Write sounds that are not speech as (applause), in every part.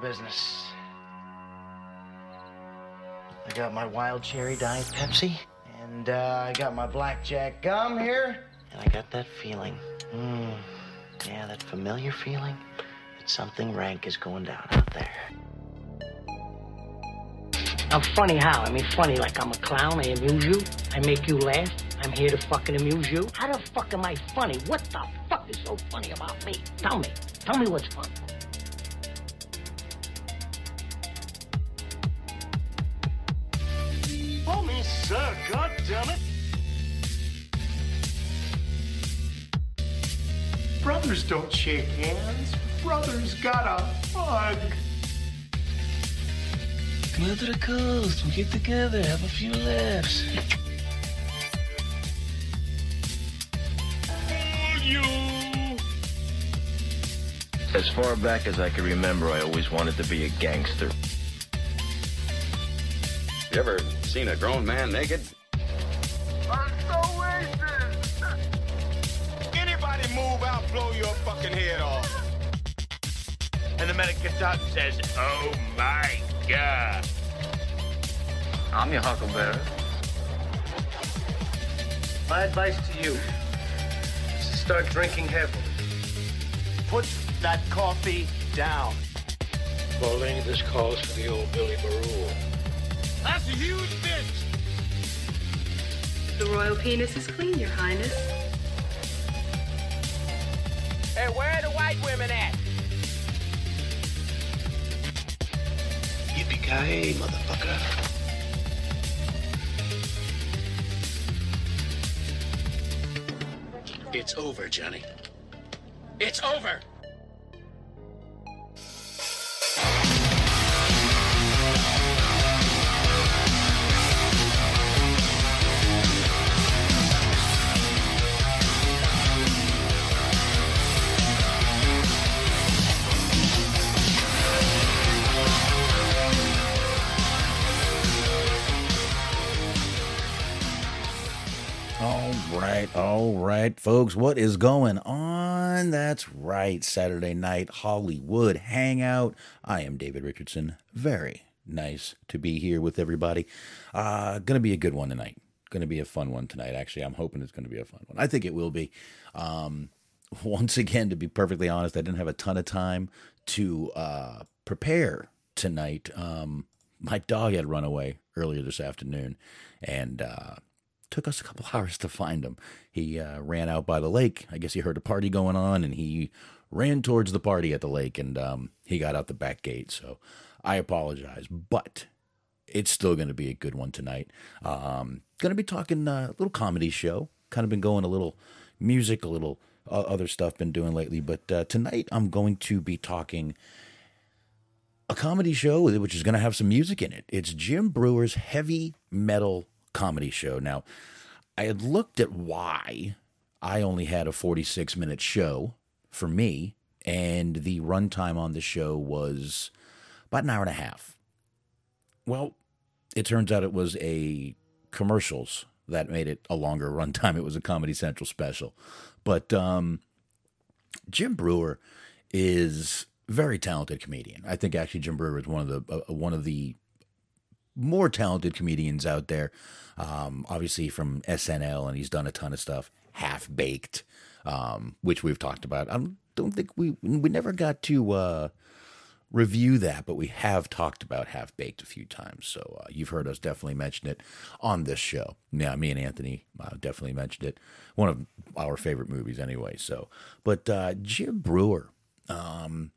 business. I got my wild cherry diet Pepsi, and uh, I got my blackjack gum here, and I got that feeling. Mm, yeah, that familiar feeling that something rank is going down out there. I'm funny how? I mean, funny like I'm a clown. I amuse you. I make you laugh. I'm here to fucking amuse you. How the fuck am I funny? What the fuck is so funny about me? Tell me. Tell me what's funny. Sir. God damn it. Brothers don't shake hands. Brothers gotta hug. Come out to the coast. We get together, have a few laughs. As far back as I can remember, I always wanted to be a gangster. You ever seen a grown man naked? I'm so wasted. (laughs) Anybody move, I'll blow your fucking head off. And the medic gets out and says, Oh my God. I'm your huckleberry. My advice to you is to start drinking heavily. Put that coffee down. Pauline, this calls for the old Billy Baroo. That's a huge bitch. The royal penis is clean, Your Highness. Hey, where are the white women at? Yippee-ki-yay, motherfucker. It's over, Johnny. It's over! Right, folks, what is going on? That's right, Saturday night Hollywood hangout. I am David Richardson. Very nice to be here with everybody. Uh, gonna be a good one tonight. Gonna be a fun one tonight. Actually, I'm hoping it's gonna be a fun one. I think it will be. Um, (laughs) once again, to be perfectly honest, I didn't have a ton of time to uh, prepare tonight. Um, my dog had run away earlier this afternoon, and uh, took us a couple (laughs) hours to find him. He uh, ran out by the lake. I guess he heard a party going on, and he ran towards the party at the lake, and um, he got out the back gate. So I apologize, but it's still going to be a good one tonight. Um, going to be talking uh, a little comedy show. Kind of been going a little music, a little uh, other stuff been doing lately, but uh, tonight I'm going to be talking a comedy show which is going to have some music in it. It's Jim Breuer's heavy metal comedy show. Now, I had looked at why I only had a 46 minute show for me, and the runtime on the show was about an hour and a half. Well, it turns out it was a commercials that made it a longer (laughs) runtime. It was a Comedy Central special. But um, Jim Breuer is very talented comedian. I think actually Jim Breuer is one of the uh, one of the more talented comedians out there. Um, obviously from SNL, and he's done a ton of stuff. Half Baked, um, which we've talked about. I don't think we we never got to uh, review that, but we have talked about Half Baked a few times. So uh, you've heard us definitely mention it on this show. Yeah, me and Anthony uh, definitely mentioned it. One of our favorite movies, anyway. So, but uh, Jim Breuer. Um,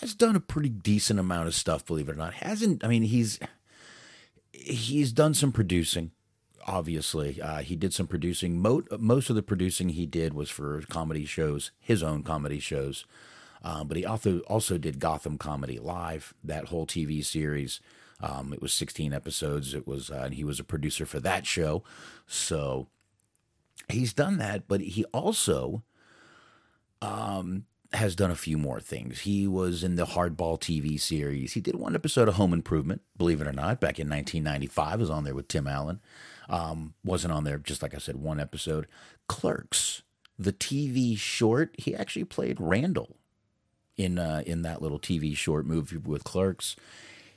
has done a pretty decent amount of stuff, believe it or not. Hasn't I mean he's he's done some producing. Obviously, uh, he did some producing. Mo- most of the producing he did was for comedy shows, his own comedy shows. Um, but he also also did Gotham Comedy Live, that whole TV series. Um, it was 16 episodes. It was, uh, and he was a producer for that show. So he's done that, but he also um, has done a few more things. He was in the Hardball TV series. He did one episode of Home Improvement, believe it or not, back in 1995. Was on there with Tim Allen. Um, wasn't on there, just like I said, one episode. Clerks, the TV short. He actually played Randall in uh, in that little TV short movie with Clerks.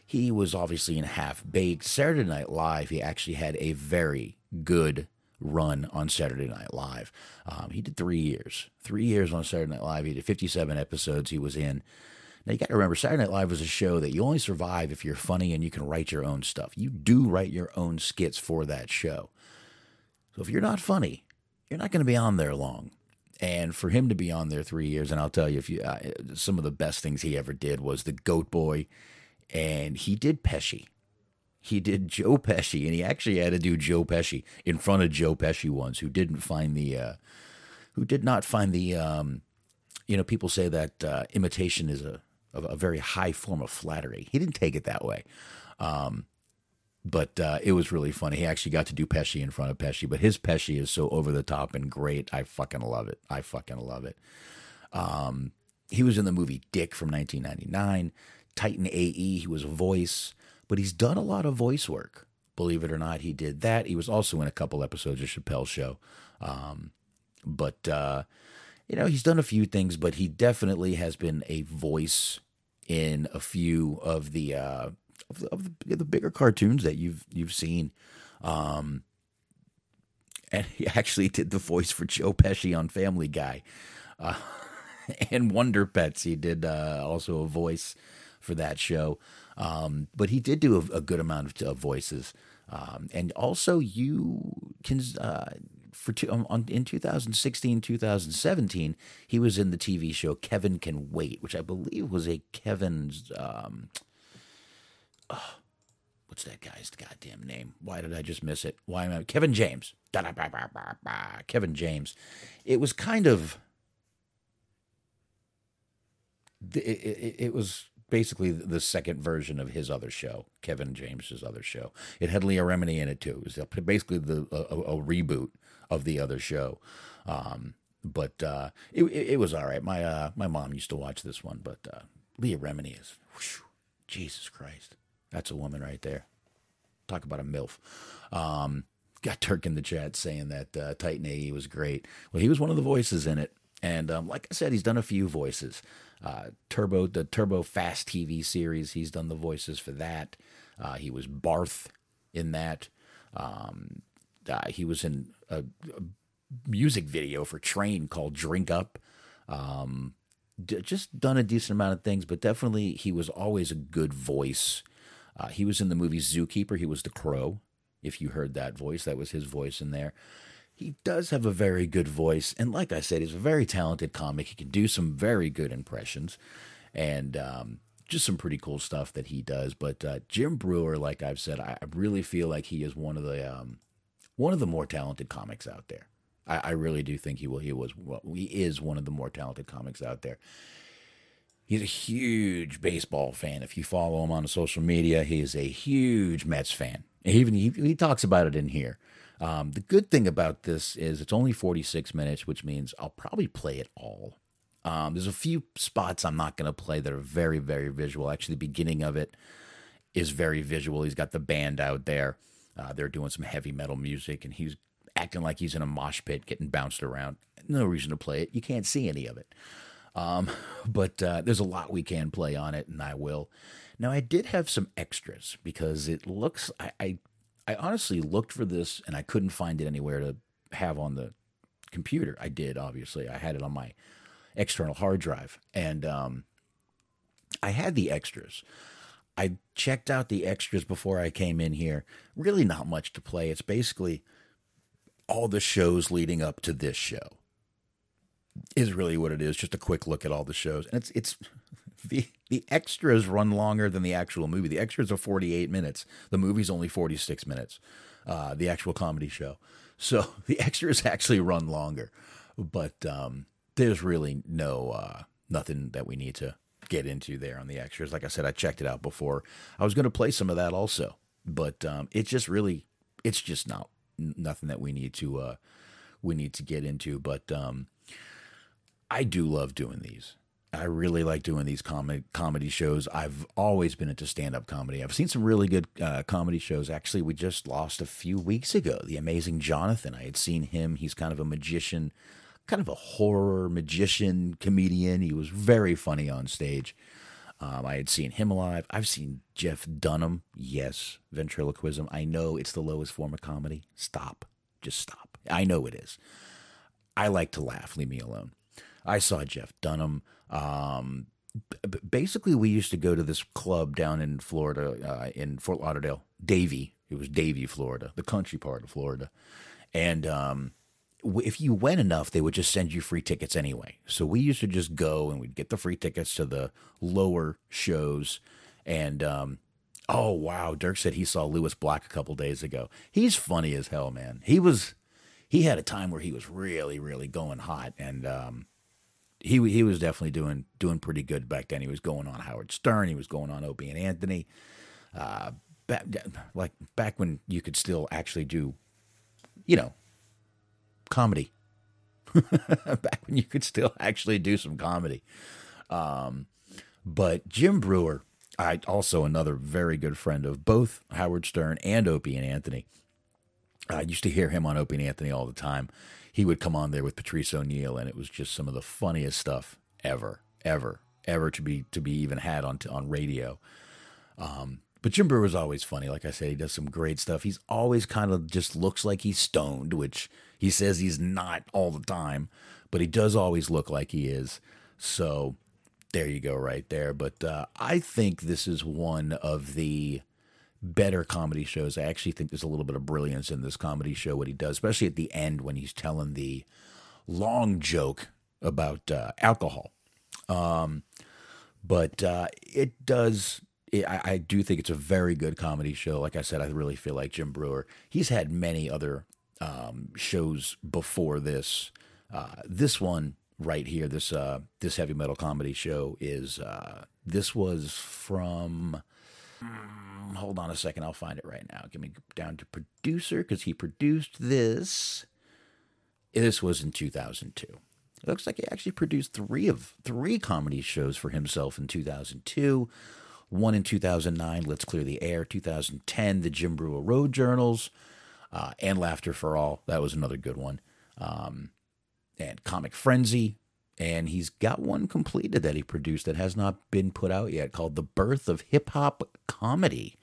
He was obviously in Half Baked. Saturday Night Live, he actually had a very good run on Saturday Night Live. Um, he did three years, three years on Saturday Night Live. He did 57 episodes. He was in. Now you got to remember, Saturday Night Live was a show that you only survive if you're funny and you can write your own stuff. You do write your own skits for that show. So if you're not funny, you're not going to be on there long. And for him to be on there three years, and I'll tell you, if you uh, some of the best things he ever did was the Goat Boy, and he did Pesci. He did Joe Pesci, and he actually had to do Joe Pesci in front of Joe Pesci once, who didn't find the, uh, who did not find the, um, you know, people say that uh, imitation is a, a very high form of flattery. He didn't take it that way. Um, but uh, it was really funny. He actually got to do Pesci in front of Pesci, but his Pesci is so over the top and great. I fucking love it. I fucking love it. Um, he was in the movie Dick from 1999, Titan AE. He was a voice, but he's done a lot of voice work. Believe it or not, he did that. He was also in a couple episodes of Chappelle's Show. Um, but uh, you know, he's done a few things, but he definitely has been a voice in a few of the uh, of the, of the, the bigger cartoons that you've you've seen. Um, and he (laughs) actually did the voice for Joe Pesci on Family Guy, uh, (laughs) and Wonder Pets. He did uh, also a voice for that show, um, but he did do a, a good amount of, of voices. Um, and also, you can uh, for two, on, in 2016, 2017, he was in the TV show Kevin Can Wait, which I believe was a Kevin's. Um, oh, what's that guy's goddamn name? Why did I just miss it? Why am I Kevin James? Kevin James. It was kind of. It, it, it was basically the second version of his other show, Kevin James's other show. It had Leah Remini in it too. It was basically the a, a reboot of the other show. Um, but uh, it, it, was all right. My uh, my mom used to watch this one, but uh, Leah Remini is whew, Jesus Christ. That's a woman right there. Talk about a MILF. Um, got Turk in the chat saying that uh, Titan AE was great. Well, he was one of the voices in it. And um, like I said, he's done a few voices. Uh, Turbo, the Turbo Fast TV series, he's done the voices for that. Uh, he was Barth in that. Um, uh, he was in a, a, music video for Train called Drink Up. Um, d- just done a decent amount of things, but definitely he was always a good voice. Uh, he was in the movie Zookeeper. He was the crow. If you heard that voice, that was his voice in there. He does have a very good voice. And like I said, he's a very talented comic. He can do some very good impressions and um, just some pretty cool stuff that he does. But uh, Jim Breuer, like I've said, I really feel like he is one of the um, one of the more talented comics out there. I, I really do think he will. He was. Well, he is one of the more talented comics out there. He's a huge baseball fan. If you follow him on social media, he is a huge Mets fan. Even he, he talks about it in here. Um, the good thing about this is it's only 46 minutes, which means I'll probably play it all. Um, there's a few spots I'm not going to play that are very, very visual. Actually, the beginning of it is very visual. He's got the band out there. Uh, they're doing some heavy metal music, and he's acting like he's in a mosh pit, getting bounced around. No reason to play it. You can't see any of it. Um, (laughs) but uh, there's a lot we can play on it, and I will. Now, I did have some extras because it looks. I, I, I honestly looked for this, and I couldn't find it anywhere to have on the computer. I did, obviously. I had it on my external hard drive, and um, I had the extras. I checked out the extras before I came in here. Really, not much to play. It's basically all the shows leading up to this show. Is really what it is. Just a quick look at all the shows, and it's it's the the extras run longer than the actual movie. The extras are forty eight minutes. The movie's only forty six minutes. Uh, the actual comedy show, so (laughs) the extras actually run longer. But um, there's really no uh, nothing that we need to get into there on the extras. Like I said, I checked it out before. I was going to play some of that also, but um, it's just really, it's just not nothing that we need to uh, we need to get into. But um, I do love doing these. I really like doing these comedy comedy shows. I've always been into stand up comedy. I've seen some really good uh, comedy shows. Actually, we just lost a few weeks ago. The amazing Jonathan. I had seen him. He's kind of a magician kind of a horror magician comedian. He was very funny on stage. Um, I had seen him alive. I've seen Jeff Dunham. Yes, ventriloquism. I know it's the lowest form of comedy. Stop. Just stop. I know it is. I like to laugh. Leave me alone. I saw Jeff Dunham. Um, basically, we used to go to this club down in Florida, uh, in Fort Lauderdale, Davie. It was Davie, Florida, the country part of Florida. And um, if you went enough, they would just send you free tickets anyway. So we used to just go and we'd get the free tickets to the lower shows. And um, oh wow, Dirk said he saw Lewis Black a couple days ago. He's funny as hell, man. He was he had a time where he was really really going hot, and um, he he was definitely doing doing pretty good back then. He was going on Howard Stern. He was going on Opie and Anthony. Uh, back like back when you could still actually do, you know, comedy. (laughs) Back when you could still actually do some comedy. Um, but Jim Breuer, I also another very good friend of both Howard Stern and Opie and Anthony. I used to hear him on Opie and Anthony all the time. He would come on there with Patrice O'Neal, and it was just some of the funniest stuff ever, ever, ever to be to be even had on on radio. Um, but Jim Breuer is always funny. Like I said, he does some great stuff. He's always kind of just looks like he's stoned, which he says he's not all the time, but he does always look like he is. So there you go, right there. But uh, I think this is one of the better comedy shows. I actually think there's a little bit of brilliance in this comedy show, what he does, especially at the end when he's telling the long joke about uh, alcohol. Um, but uh, it does I, I, do think it's a very good comedy show. Like I said, I really feel like Jim Breuer. He's had many other um, shows before this. Uh, this one right here, this uh, this heavy metal comedy show is uh, this was from. Um, hold on a second, I'll find it right now. Give me down to producer because he produced this. This was in 2002. It looks like he actually produced three of three comedy shows for himself in 2002 one in 2009, Let's Clear the Air, 2010, the Jim Breuer Road Journals, uh, and Laughter for All. That was another good one. Um, and Comic Frenzy. And he's got one completed that he produced that has not been put out yet called The Birth of Hip Hop Comedy.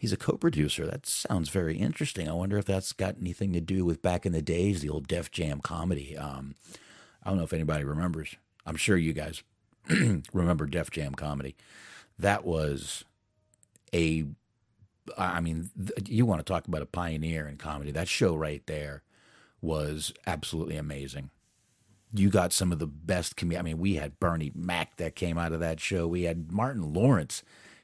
He's a co producer. That sounds very interesting. I wonder if that's got anything to do with back in the days, the old Def Jam comedy. Um, I don't know if anybody remembers. I'm sure you guys (clears throat) remember Def Jam comedy that was a I mean, you want to talk about a pioneer in comedy. That show right there was absolutely amazing. You got some of the best com- I mean, we had Bernie Mac that came out of that show. We had Martin Lawrence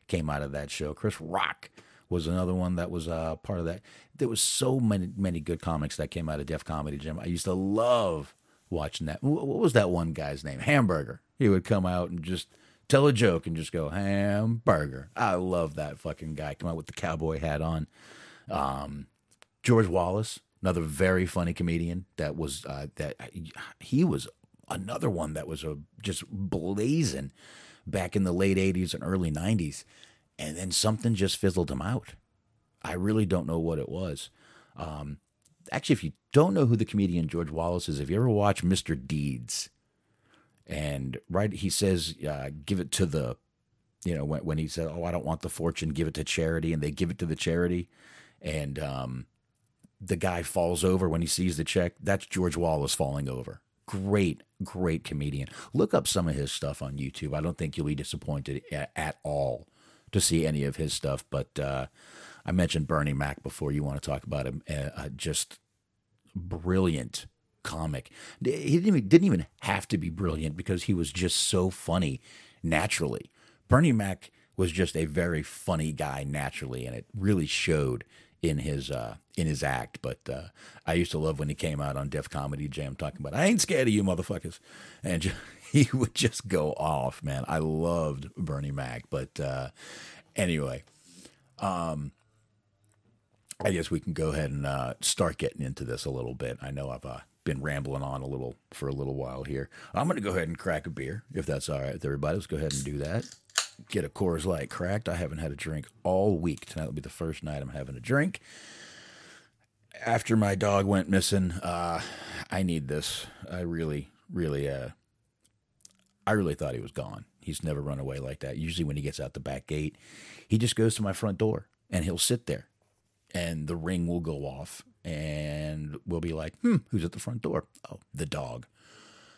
came out of that show. Chris Rock was another one that was uh, part of that. There was so many many good comics that came out of Def Comedy Jam. I used to love watching that. What was that one guy's name? Hamburger. He would come out and just tell a joke and just go hamburger. I love that fucking guy. Come out with the cowboy hat on. Um, George Wallace, another very funny comedian. That was uh, that he was another one that was a just blazing back in the late '80s and early '90s, and then something just fizzled him out. I really don't know what it was. Um, actually, if you don't know who the comedian George Wallace is, if you ever watch Mr. Deeds, and right he says uh, give it to the you know when, when he said oh i don't want the fortune give it to charity and they give it to the charity and um, the guy falls over when he sees the check that's george wallace falling over great great comedian look up some of his stuff on youtube i don't think you'll be disappointed at, at all to see any of his stuff but uh, i mentioned bernie mac before you want to talk about him uh, uh just brilliant comic. He didn't even, didn't even have to be brilliant because he was just so funny naturally. Bernie Mac was just a very funny guy naturally, and it really showed in his uh, in his act. But uh, I used to love when he came out on Def Comedy Jam talking about "I ain't scared of you, motherfuckers," and (laughs) just, he would just go off, man. I loved Bernie Mac. But uh, anyway, um, I guess we can go ahead and uh, start getting into this a little bit. I know I've uh, been rambling on a little for a little while here. I'm going to go ahead and crack a beer if that's all right with everybody. Let's go ahead and do that. Get a Coors Light cracked. I haven't had a drink all week. Tonight will be the first night I'm having a drink. after my dog went missing, uh, I need this. I really, really, uh, I really thought he was gone. He's never run away like that. Usually, when he gets out the back gate, he just goes to my front door and he'll sit there, and the ring will go off, and we'll be like, "Hmm, who's at the front door? Oh, the dog."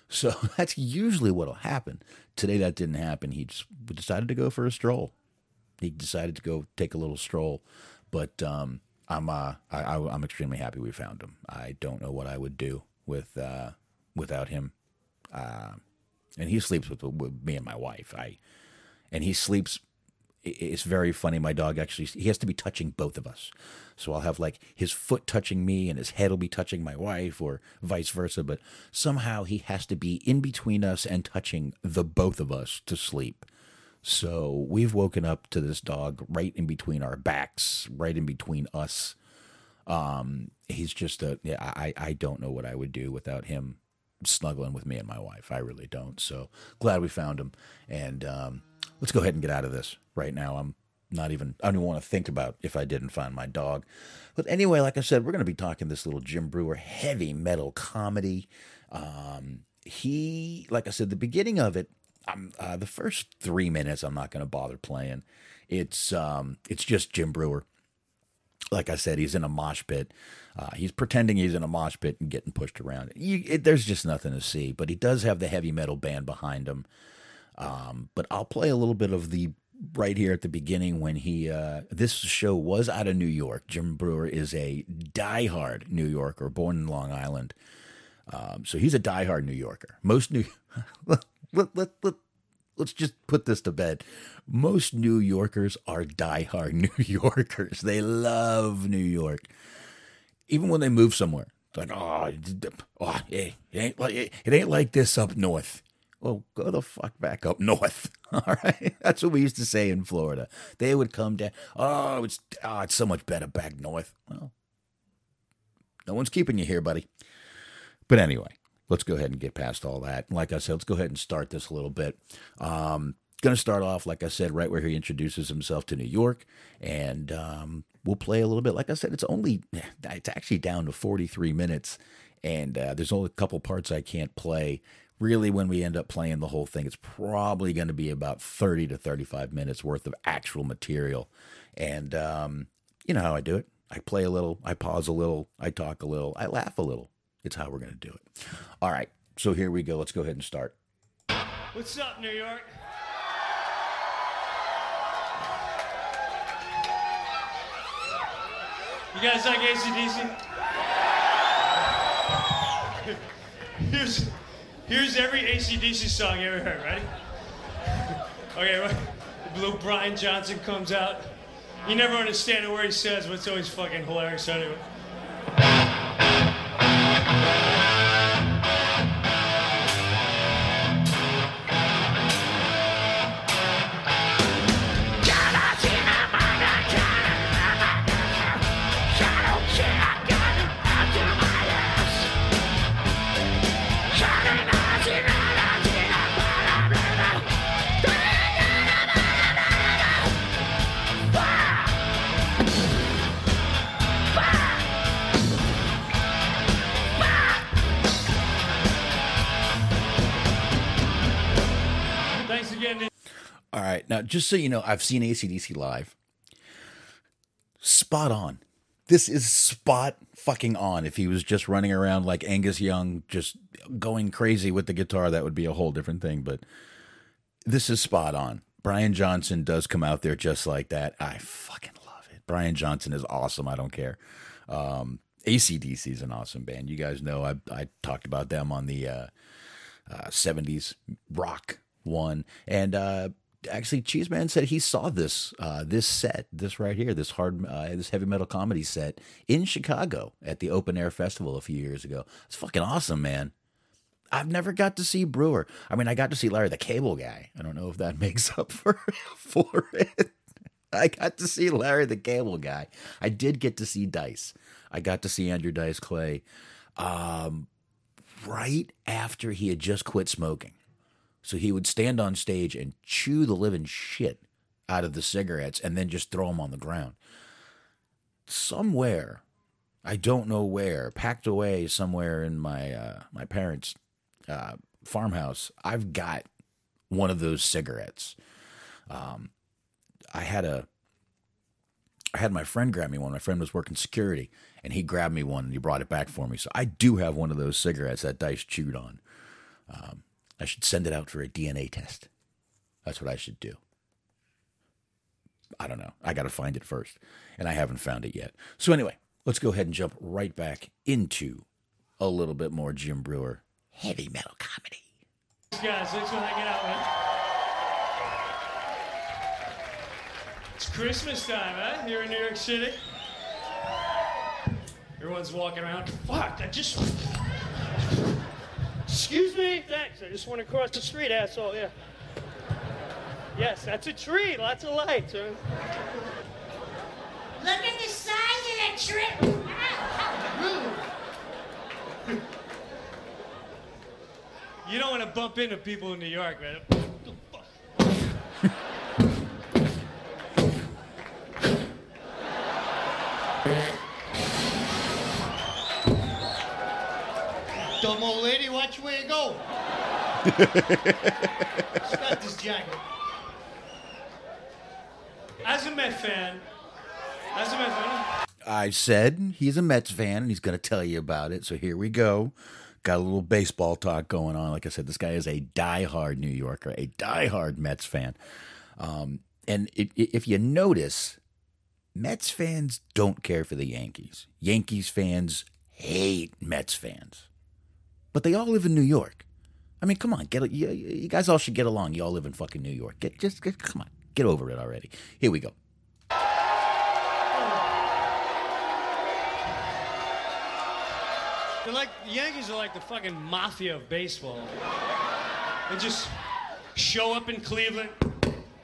So (laughs) that's usually what'll happen. Today, that didn't happen. He just decided to go for a stroll. He decided to go take a little stroll, but um, I'm uh, I, I'm extremely happy we found him. I don't know what I would do with uh, without him. Uh, and he sleeps with, with me and my wife. I and he sleeps. It's very funny. My dog actually he has to be touching both of us, so I'll have like his foot touching me and his head will be touching my wife, or vice versa. But somehow he has to be in between us and touching the both of us to sleep. So we've woken up to this dog right in between our backs, right in between us. Um, he's just a yeah. I I don't know what I would do without him snuggling with me and my wife. I really don't. So glad we found him. And um, let's go ahead and get out of this right now. I'm not even, I don't even want to think about if I didn't find my dog. But anyway, like I said, we're going to be talking this little Jim Breuer heavy metal comedy. Um, he, like I said, the beginning of it, uh, the first three minutes, I'm not going to bother playing. It's um, it's just Jim Breuer. like I said, he's in a mosh pit. Uh, he's pretending he's in a mosh pit and getting pushed around. You, it, there's just nothing to see, but he does have the heavy metal band behind him. Um, but I'll play a little bit of the right here at the beginning when he. Uh, this show was out of New York. Jim Breuer is a diehard New Yorker, born in Long Island. Um, so he's a diehard New Yorker. Most New. (laughs) let, let, let, let's just put this to bed. Most New Yorkers are diehard (laughs) New Yorkers. They love New York. Even when they move somewhere. Like, oh, oh it, ain't like, it ain't like this up north. Well, go the fuck back up north. (laughs) All right. That's what we used to say in Florida. They would come down. Oh, it's oh, it's so much better back north. Well, no one's keeping you here, buddy. But anyway, let's go ahead and get past all that. Like I said, let's go ahead and start this a little bit. Um, going to start off, like I said, right where he introduces himself to New York, and um, we'll play a little bit. Like I said, it's only it's actually down to 43 minutes, and uh, there's only a couple parts I can't play. Really, when we end up playing the whole thing, it's probably going to be about 30 to 35 minutes worth of actual material. And um, you know how I do it. I play a little, I pause a little, I talk a little, I laugh a little. It's how we're going to do it. All right. So here we go. Let's go ahead and start. What's up, New York? You guys like ACDC? (laughs) here's, here's every ACDC song you ever heard. Ready? (laughs) okay, right? Little Brian Johnson comes out. You never understand a word he says, but it's always fucking hilarious anyway. Right. Now, just so you know, I've seen ACDC live. Spot on. This is spot fucking on. If he was just running around like Angus Young, just going crazy with the guitar, that would be a whole different thing. But this is spot on. Brian Johnson does come out there just like that. I fucking love it. Brian Johnson is awesome. I don't care. Um, ACDC is an awesome band. You guys know I, I talked about them on the uh, uh, 70s rock one. And uh, actually Cheeseman said he saw this uh, this set, this right here, this hard uh, this heavy metal comedy set in Chicago at the Open Air Festival a few years ago. It's fucking awesome, man. I've never got to see Breuer. I mean, I got to see Larry the Cable Guy. I don't know if that (laughs) makes up for (laughs) for it. I got to see Larry the Cable Guy. I did get to see Dice. I got to see Andrew Dice Clay um, right after he had just quit smoking. So he would stand on stage and chew the living shit out of the cigarettes and then just throw them on the ground. Somewhere I don't know where, packed away somewhere in my uh, my parents' uh, farmhouse. I've got one of those cigarettes. Um, I had a I had my friend grab me one. My friend was working security, and he grabbed me one and he brought it back for me. So I do have one of those cigarettes that Dice chewed on. Um, I should send it out for a DNA test. That's what I should do. I don't know. I got to find it first, and I haven't found it yet. So anyway, let's go ahead and jump right back into a little bit more Jim Breuer heavy metal comedy. Guys, thanks for hanging out, man. It's Christmas time, huh? Here in New York City. Everyone's walking around. Fuck, I just. Excuse me? Thanks. I just went across the street, asshole. Yeah. Yes, that's a tree. Lots of lights. Huh? Look at the size of that tree. Ow, how rude. You don't want to bump into people in New York, man. (laughs) Dumb old lady, watch where you go. (laughs) Got this jacket. As a Met fan, as a Met fan, I said he's a Mets fan and he's going to tell you about it. So here we go. Got a little baseball talk going on. Like I said, this guy is a diehard New Yorker, a diehard Mets fan. Um, and it, it, if you notice, Mets fans don't care for the Yankees. Yankees fans hate Mets fans. But they all live in New York. I mean, come on, get you, you guys all should get along. You all live in fucking New York. Get just get, come on, get over it already. Here we go. they're like the Yankees are like the fucking mafia of baseball. They just show up in Cleveland.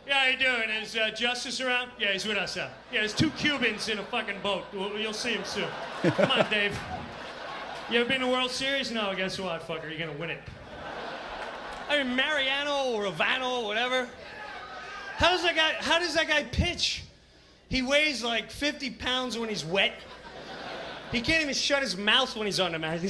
Yeah, how you doing? Is uh, Justice around? Yeah, he's with us. Uh. Yeah, there's two Cubans in a fucking boat. You'll see him soon. Come on, Dave. You ever been to World Series? No, guess what, fucker? You're gonna win it. I mean, Mariano or Ravano or whatever. How does that guy? How does that guy pitch? He weighs like 50 pounds when he's wet. He can't even shut his mouth when he's on the mound. (laughs)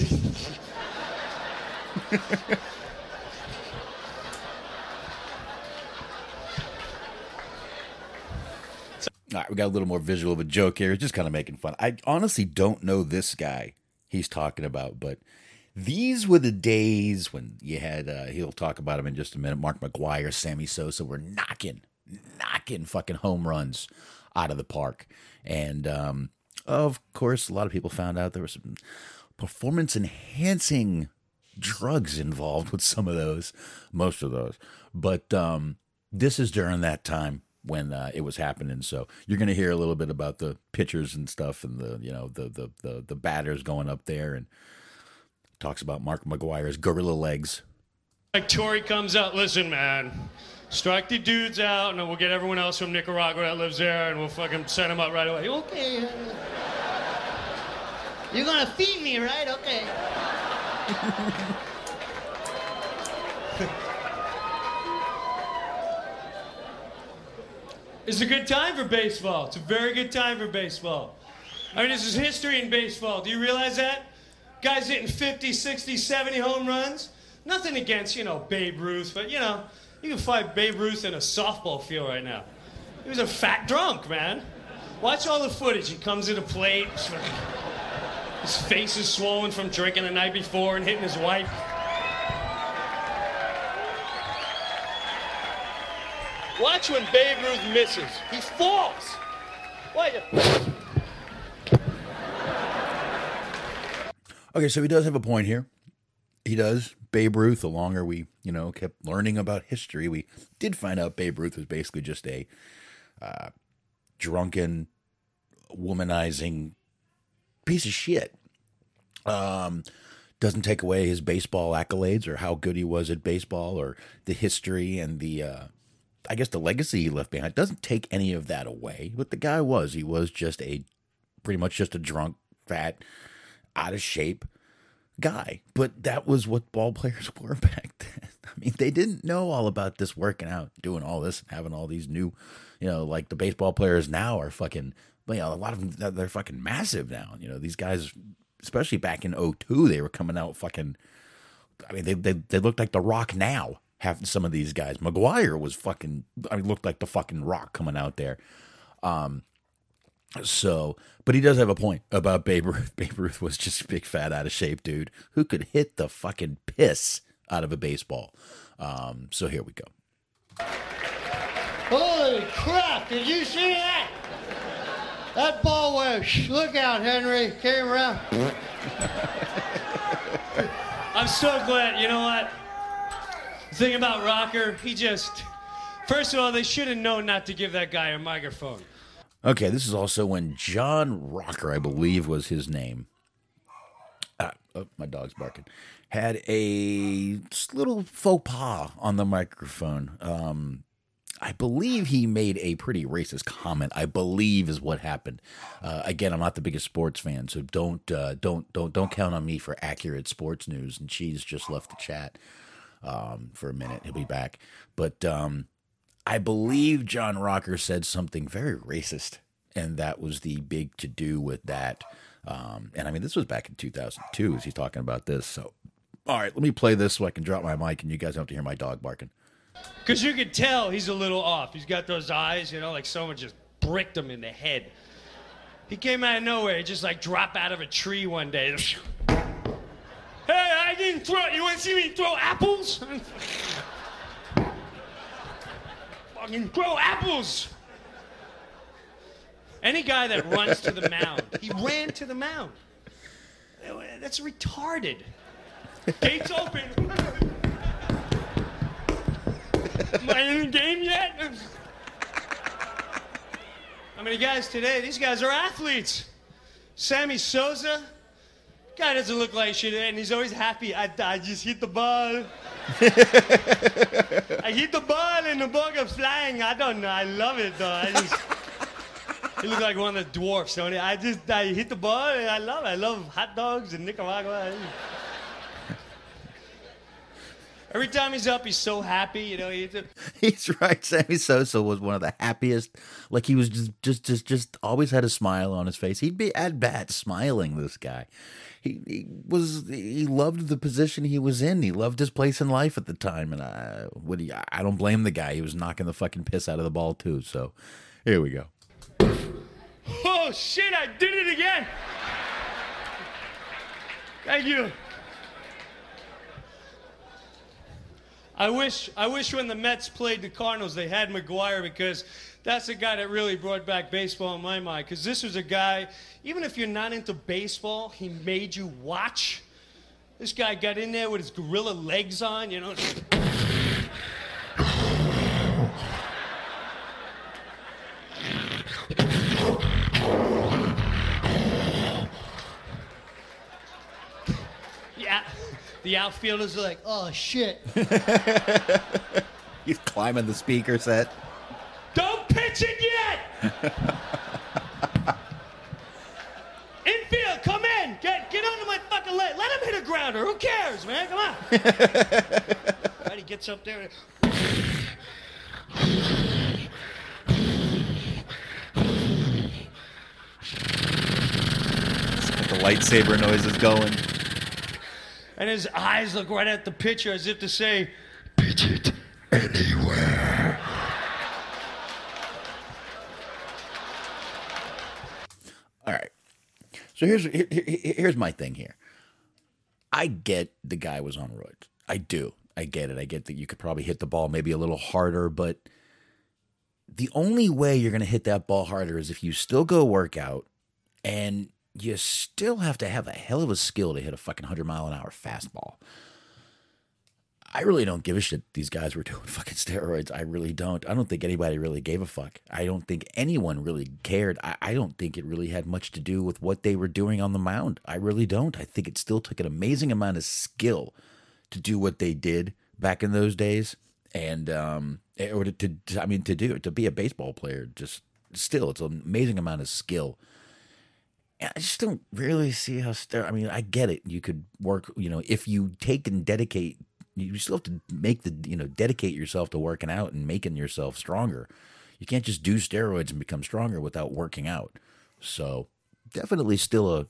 All right, we got a little more visual of a joke here. Just kind of making fun. I honestly don't know this guy he's talking about, but these were the days when you had, uh, he'll talk about him in just a minute. Mark McGwire, Sammy Sosa were knocking, knocking fucking home runs out of the park. And um, of course, a lot of people found out there was some performance enhancing drugs involved with some of those, most of those. But um, this is during that time when uh, it was happening. So you're going to hear a little bit about the pitchers and stuff, and the you know the the the, the batters going up there, and talks about Mark McGwire's gorilla legs. Like Torre comes out, listen, man, strike the dudes out, and then we'll get everyone else from Nicaragua that lives there, and we'll fucking set them up right away. Okay. You're gonna feed me, right? Okay. (laughs) It's a good time for baseball. It's a very good time for baseball. I mean, this is history in baseball. Do you realize that? Guys hitting 50, 60, 70 home runs. Nothing against, you know, Babe Ruth, but, you know, you can fight Babe Ruth in a softball field right now. He was a fat drunk, man. Watch all the footage. He comes to the plate. His face is swollen from drinking the night before and hitting his wife. Watch when Babe Ruth misses. He falls. Okay, so he does have a point here. He does. Babe Ruth, the longer we, you know, kept learning about history, we did find out Babe Ruth was basically just a uh, drunken, womanizing piece of shit. Um, doesn't take away his baseball accolades or how good he was at baseball or the history and the, uh, I guess, the legacy he left behind. Doesn't take any of that away. But the guy was, he was just a, pretty much just a drunk, fat, out of shape guy. But that was what ball players (laughs) were back then. I mean, they didn't know all about this working out, doing all this, having all these new, you know, like the baseball players now are fucking, you know, a lot of them, they're fucking massive now. You know, these guys, especially back in 02, they were coming out fucking, I mean, they, they, they looked like The Rock now, have some of these guys. McGwire was fucking, I mean, looked like the fucking Rock coming out there. Um, so, but he does have a point about Babe Ruth. (laughs) Babe Ruth was just a big fat out of shape dude who could hit the fucking piss out of a baseball. Um, so here we go. Holy crap, did you see that? That ball went, shh, look out, Henry, came around. (laughs) I'm so glad. You know what? Thing about Rocker, he just. First of all, they should have known not to give that guy a microphone. Okay, this is also when John Rocker, I believe was his name. Ah, oh, my dog's barking. Had a little faux pas on the microphone. Um, I believe he made a pretty racist comment. I believe is what happened. Uh, again, I'm not the biggest sports fan, so don't uh, don't don't don't count on me for accurate sports news. And she's just left the chat um, for a minute. He'll be back, but um, I believe John Rocker said something very racist, and that was the big to do with that. Um, and I mean, this was back in 2002 as he's talking about this. So, all right, let me play this so I can drop my mic and you guys don't have to hear my dog barking. Because you could tell he's a little off. He's got those eyes, you know, like someone just bricked him in the head. He came out of nowhere, just like dropped out of a tree one day. (laughs) hey, I didn't throw. You want to see me throw apples? Fucking throw apples. Any guy that runs to the mound, he ran to the mound. That's retarded. Gates open. Am I in the game yet? I mean, guys today, these guys are athletes. Sammy Sosa, guy doesn't look like shit, and he's always happy. I, I just hit the ball. (laughs) I hit the ball and the ball goes flying. I don't know. I love it though. I just, he look like one of the dwarfs, don't he? I just I hit the ball and I love it. I love hot dogs in Nicaragua. Every time he's up, he's so happy. You know, he, (laughs) he's right. Sammy Sosa was one of the happiest. Like he was just, just, just, just always had a smile on his face. He'd be at bat smiling. This guy, he, he was, he loved the position he was in. He loved his place in life at the time. And I, would I don't blame the guy. He was knocking the fucking piss out of the ball too. So, here we go. Oh shit! I did it again. Thank you. I wish I wish when the Mets played the Cardinals they had McGwire because that's the guy that really brought back baseball in my mind. Because this was a guy, even if you're not into baseball, he made you watch. This guy got in there with his gorilla legs on, you know. yeah. The outfielders are like, oh shit. (laughs) He's climbing the speaker set. Don't pitch it yet! (laughs) Infield, come in! Get get under my fucking leg. Let him hit a grounder. Who cares, man? Come on. (laughs) right, he gets up there. The lightsaber noise is going. And his eyes look right at the pitcher as if to say, pitch it anywhere. All right. So here's here, here's my thing here. I get the guy was on roids. I do. I get it. I get that you could probably hit the ball maybe a little harder, but the only way you're going to hit that ball harder is if you still go work out and you still have to have a hell of a skill to hit a fucking 100 mile an hour fastball. I really don't give a shit these guys were (laughs) doing fucking steroids. I really don't. I don't think anybody really gave a fuck. I don't think anyone really cared. I, I don't think it really had much to do with what they were doing on the mound. I really don't. I think it still took an amazing amount of skill to do what they did back in those days. And, um, or to, to I mean, to do to be a baseball player, just still, it's an amazing amount of skill. I just don't really see how. I mean, I get it. You could work. You know, if you take and dedicate you still have to make the you know dedicate yourself to working out and making yourself stronger. You can't just do steroids and become stronger without working out. So definitely still a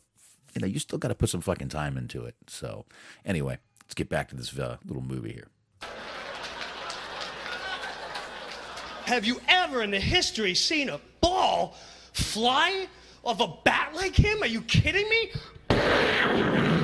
you know you still got to put some fucking time into it. So anyway, let's get back to this uh, little movie here. Have you ever in the history seen a ball fly off a bat like him? Are you kidding me?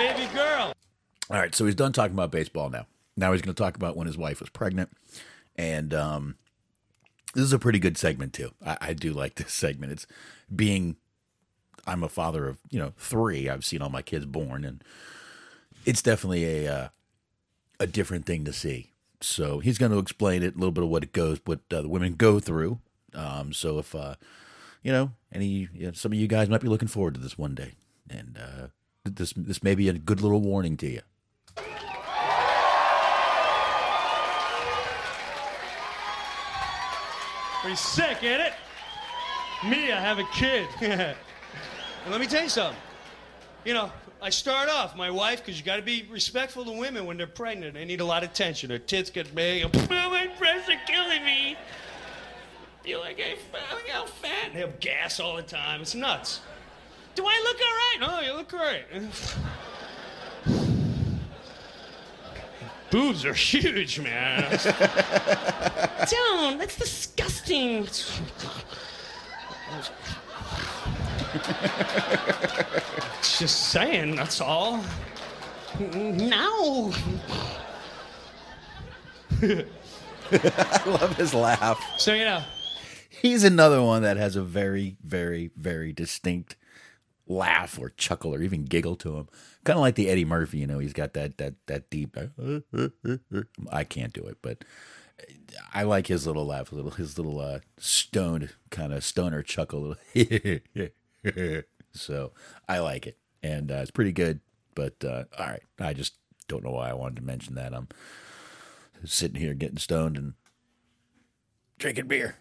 baby girl. All right, so he's done talking about baseball now. Now he's going to talk about when his wife was pregnant, and um, this is a pretty good segment too. I, I do like this segment. It's being I'm a father of you know three. I've seen all my kids born, and it's definitely a uh, a different thing to see. So he's going to explain it a little bit of what it goes, what uh, the women go through. Um, so if uh, you know any you know, some of you guys might be looking forward to this one day, and this this may be a good little warning to you. Pretty sick, ain't it? Me, I have a kid. (laughs) and let me tell you something. You know, I start off my wife because you got to be respectful to women when they're pregnant. They need a lot of attention. Their tits get big. (laughs) (laughs) Oh, my breasts are killing me. Feel like I feel like how fat. They have gas all the time. It's nuts. Do I look all right? Oh, you look great. (laughs) Boobs are huge, man. (laughs) Don't. That's disgusting. (laughs) Just saying, that's all. No. I love his laugh. So, you know, He's another one that has a very, very, very distinct laugh or chuckle or even giggle to him. Kind of like the Eddie Murphy, you know, he's got that that that deep. I can't do it, but I like his little laugh, little his little uh, stoned kind of stoner chuckle. (laughs) so I like it, and uh, it's pretty good. But uh, all right, I just don't know why I wanted to mention that. I'm sitting here getting stoned and drinking beer,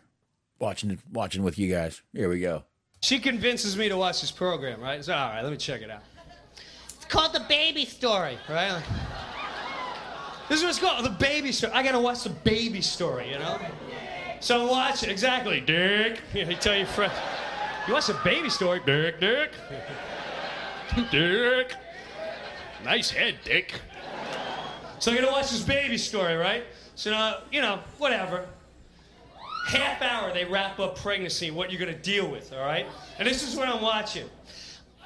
watching watching with you guys. Here we go. She convinces me to watch this program, right? So, all right, let me check it out. It's called The Baby Story. Right? Like, this is what it's called, the baby story. I gotta watch the baby story, you know? So watch it, exactly, Dick. (laughs) Yeah, you tell your friend, you watch the baby story, Dick, Dick. (laughs) Dick. Nice head, Dick. So I'm gonna watch this baby story, right? So now, you know, whatever. Half hour they wrap up pregnancy, what you're gonna deal with, all right? And this is what I'm watching.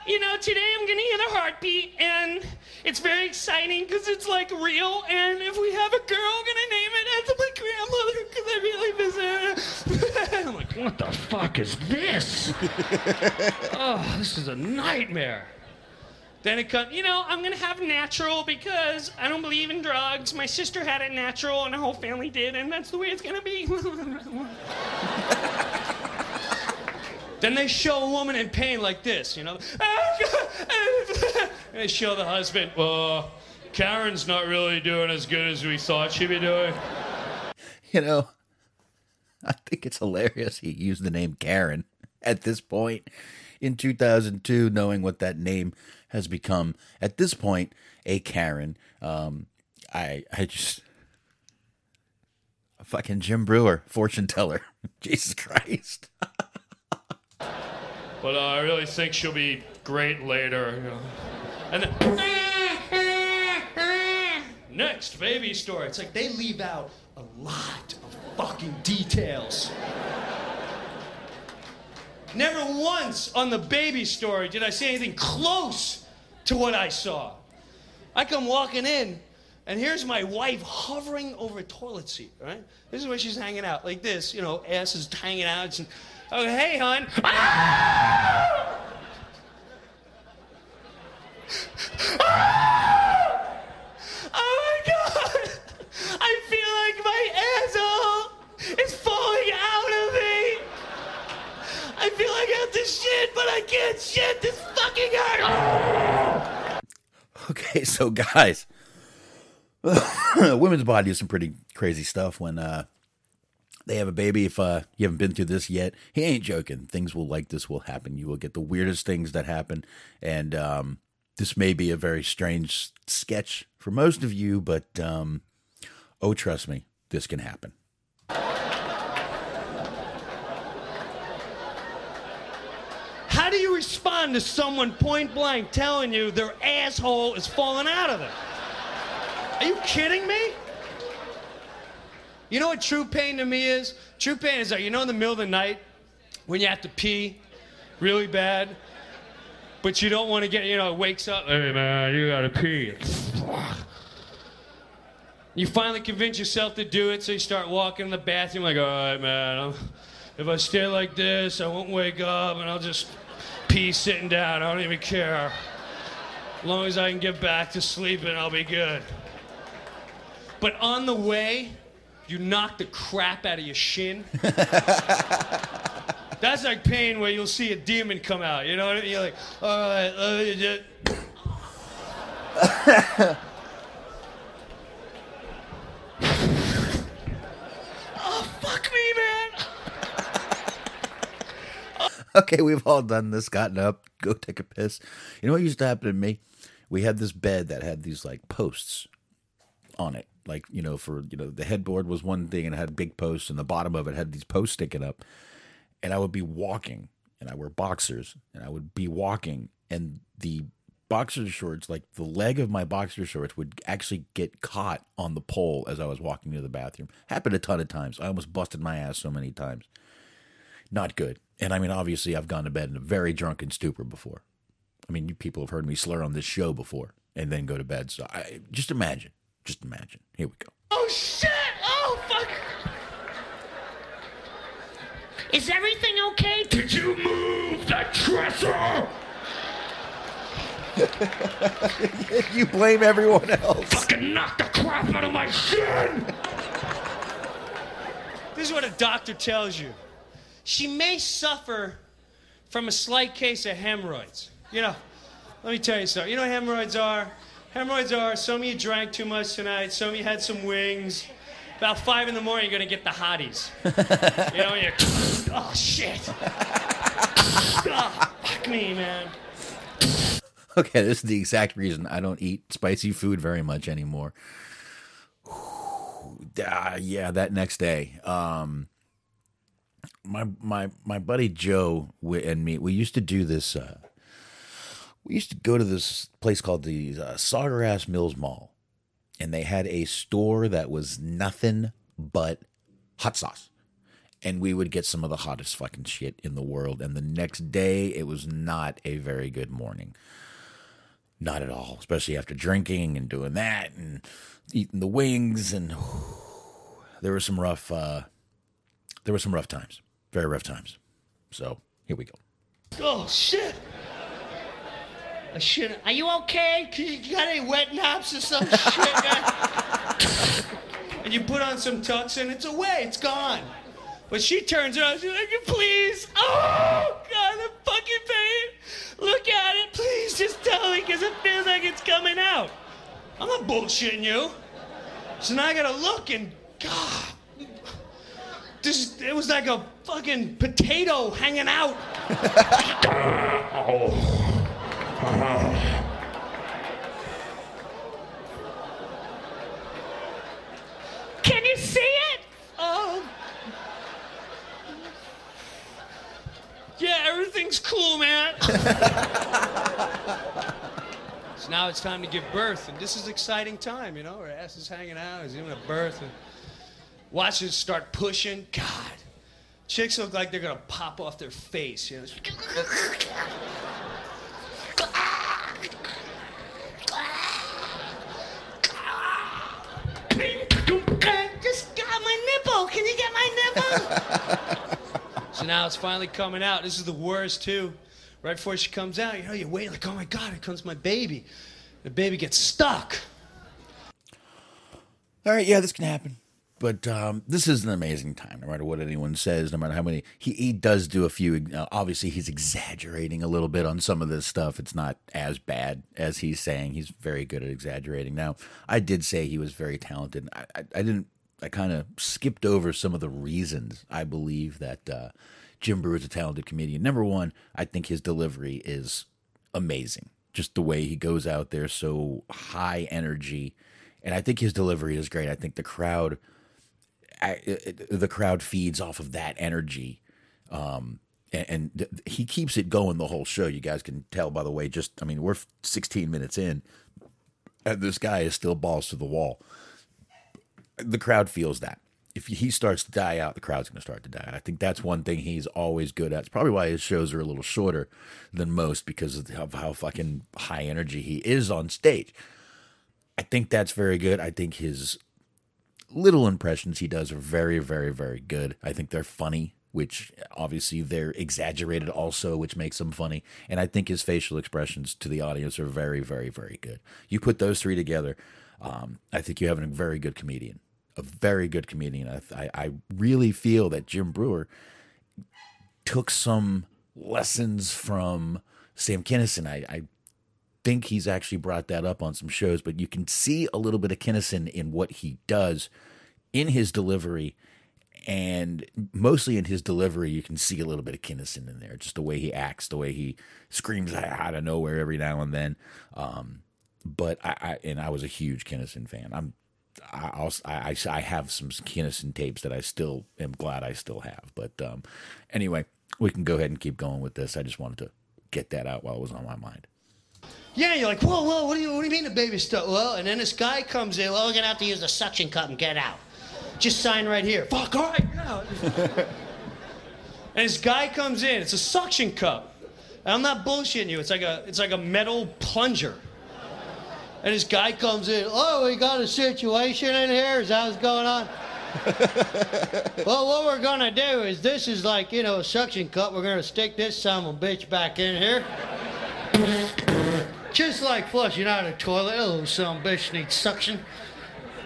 You know, today I'm gonna hear the heartbeat, and it's very exciting because it's like real. And if we have a girl, I'm gonna name it after my grandmother because I really miss her. (laughs) I'm like, what the fuck is this? (laughs) oh, this is a nightmare. Then it comes, you know, I'm gonna have natural because I don't believe in drugs. My sister had it natural, and her whole family did, and that's the way it's gonna be. (laughs) then they show a woman in pain like this, you know. they show the husband, well, Karen's not really doing as good as we thought she'd be doing. You know, I think it's hilarious he used the name Karen at this point in 2002, knowing what that name has become. At this point, a Karen. Um, I I just fucking Jim Breuer, fortune teller. (laughs) Jesus Christ. (laughs) But uh, I really think she'll be great later. You know. And then, next baby story. It's like they leave out a lot of fucking details. Never once on the baby story did I see anything close to what I saw. I come walking in, and here's my wife hovering over a toilet seat, right? This is where she's hanging out, like this, you know, ass is hanging out. And, oh, hey, hon. Ah! Ah! Oh my God! I feel like my asshole is falling out of it! Shit, but I can't shit, this fucking hurt. (laughs) Okay, so guys, (laughs) women's body is some pretty crazy stuff when uh, they have a baby. If uh, you haven't been through this yet, he ain't joking. Things will like this will happen. You will get the weirdest things that happen, and um, this may be a very strange sketch for most of you, but um, oh, trust me, this can happen. How do you respond to someone point blank telling you their asshole is falling out of them? Are you kidding me? You know what true pain to me is? True pain is that you know in the middle of the night when you have to pee really bad, but you don't want to get, you know, it wakes up, hey man, you gotta pee. You finally convince yourself to do it, so you start walking in the bathroom like, all right, man, I'm, if I stay like this, I won't wake up and I'll just pee sitting down. I don't even care. As long as I can get back to sleeping, I'll be good. But on the way, you knock the crap out of your shin. (laughs) That's like pain where you'll see a demon come out. You know what I mean? You're like, all right, let me just. (laughs) oh, fuck me, man. (laughs) okay, we've all done this. Gotten up, go take a piss. You know what used to happen to me? We had this bed that had these like posts on it. Like, you know, for, you know, the headboard was one thing and it had big posts and the bottom of it had these posts sticking up. And I would be walking and I wear boxers and I would be walking and the boxer shorts, like the leg of my boxer shorts would actually get caught on the pole as I was walking to the bathroom. Happened a ton of times. I almost busted my ass so many times. Not good. And I mean, obviously, I've gone to bed in a very drunken stupor before. I mean, you people have heard me slur on this show before and then go to bed. So I just imagine. Just imagine. Here we go. Oh, shit! Oh, fuck! Is everything okay? Did you move that dresser? (laughs) you blame everyone else. Fucking knock the crap out of my shin! This is what a doctor tells you. She may suffer from a slight case of hemorrhoids. You know, let me tell you something. You know what hemorrhoids are? Hemorrhoids are some of you drank too much tonight, some of you had some wings. About five in the morning, you're gonna get the hotties. you know, you're, (laughs) oh shit. oh, (laughs) fuck me, man. Okay, this is the exact reason I don't eat spicy food very much anymore. Ah, (sighs) yeah, that next day, um, my my my buddy Joe and me, we used to do this. Uh, we used to go to this place called the uh, Sawgrass Mills Mall, and they had a store that was nothing but hot sauce. And we would get some of the hottest fucking shit in the world. And the next day, it was not a very good morning. Not at all, especially after drinking and doing that and eating the wings. And (sighs) there were some rough, uh, there were some rough times, very rough times. So here we go. Oh shit. I should. Are you okay? You got any wet naps or some shit? (laughs) and you put on some tux and it's away. It's gone. But she turns around. She's like, please. Oh God, the fucking pain. Look at it. Please just tell me because it feels like it's coming out. I'm not bullshitting you. So now I gotta look and God. This, it was like a fucking potato hanging out. Can you see it? Oh. Yeah, everything's cool, man. (laughs) so now it's time to give birth, and this is exciting time, you know. Her ass is hanging out, he's giving a birth, and watch it start pushing. God, chicks look like they're gonna pop off their face, you know. Just got my nipple. Can you get my nipple? (laughs) so now it's finally coming out. This is the worst too. Right before she comes out, you know, you wait like, oh my god, here comes my baby. The baby gets stuck. All right, yeah, this can happen. But um, this is an amazing time. No matter what anyone says, no matter how many he he does do a few. Uh, obviously, he's exaggerating a little bit on some of this stuff. It's not as bad as he's saying. He's very good at exaggerating. Now, I did say he was very talented. I, I, I didn't. I kind of skipped over some of the reasons I believe that uh, Jim Breuer is a talented comedian. Number one, I think his delivery is amazing. Just the way he goes out there, so high energy, and I think his delivery is great. I think the crowd the crowd feeds off of that energy. Um, and, and he keeps it going the whole show. You guys can tell by the way. Just I mean, we're 16 minutes in, and this guy is still balls to the wall. The crowd feels that. If he starts to die out, the crowd's going to start to die. I think that's one thing he's always good at. It's probably why his shows are a little shorter than most because of how fucking high energy he is on stage. I think that's very good. I think his little impressions he does are very, very, very good. I think they're funny, which obviously they're exaggerated also, which makes them funny. And I think his facial expressions to the audience are very, very, very good. You put those three together, um, I think you have a very good comedian, a very good comedian. I, I, really feel that Jim Breuer took some lessons from Sam Kinison. I, I think he's actually brought that up on some shows, but you can see a little bit of Kinison in what he does in his delivery. And mostly in his delivery, you can see a little bit of Kinison in there, just the way he acts, the way he screams out of nowhere every now and then. Um, but I, I, and I was a huge Kinison fan. I'm I also I, I have some Kinison tapes that I still am glad I still have. But um, anyway, we can go ahead and keep going with this. I just wanted to get that out while it was on my mind. Yeah, you're like, whoa, whoa, what do you, what do you mean the baby stuff? Well, and then this guy comes in, well, we're gonna have to use the suction cup and get out. Just sign right here. Fuck, all right, get out. and this guy comes in, it's a suction cup. And I'm not bullshitting you, it's like a, it's like a metal plunger. And this guy comes in, oh, we got a situation in here, is that what's going on? (laughs) well, what we're gonna do is this is like, you know, a suction cup. We're gonna stick this son of a bitch back in here. Just like flushing out a toilet. Oh, some bitch needs suction.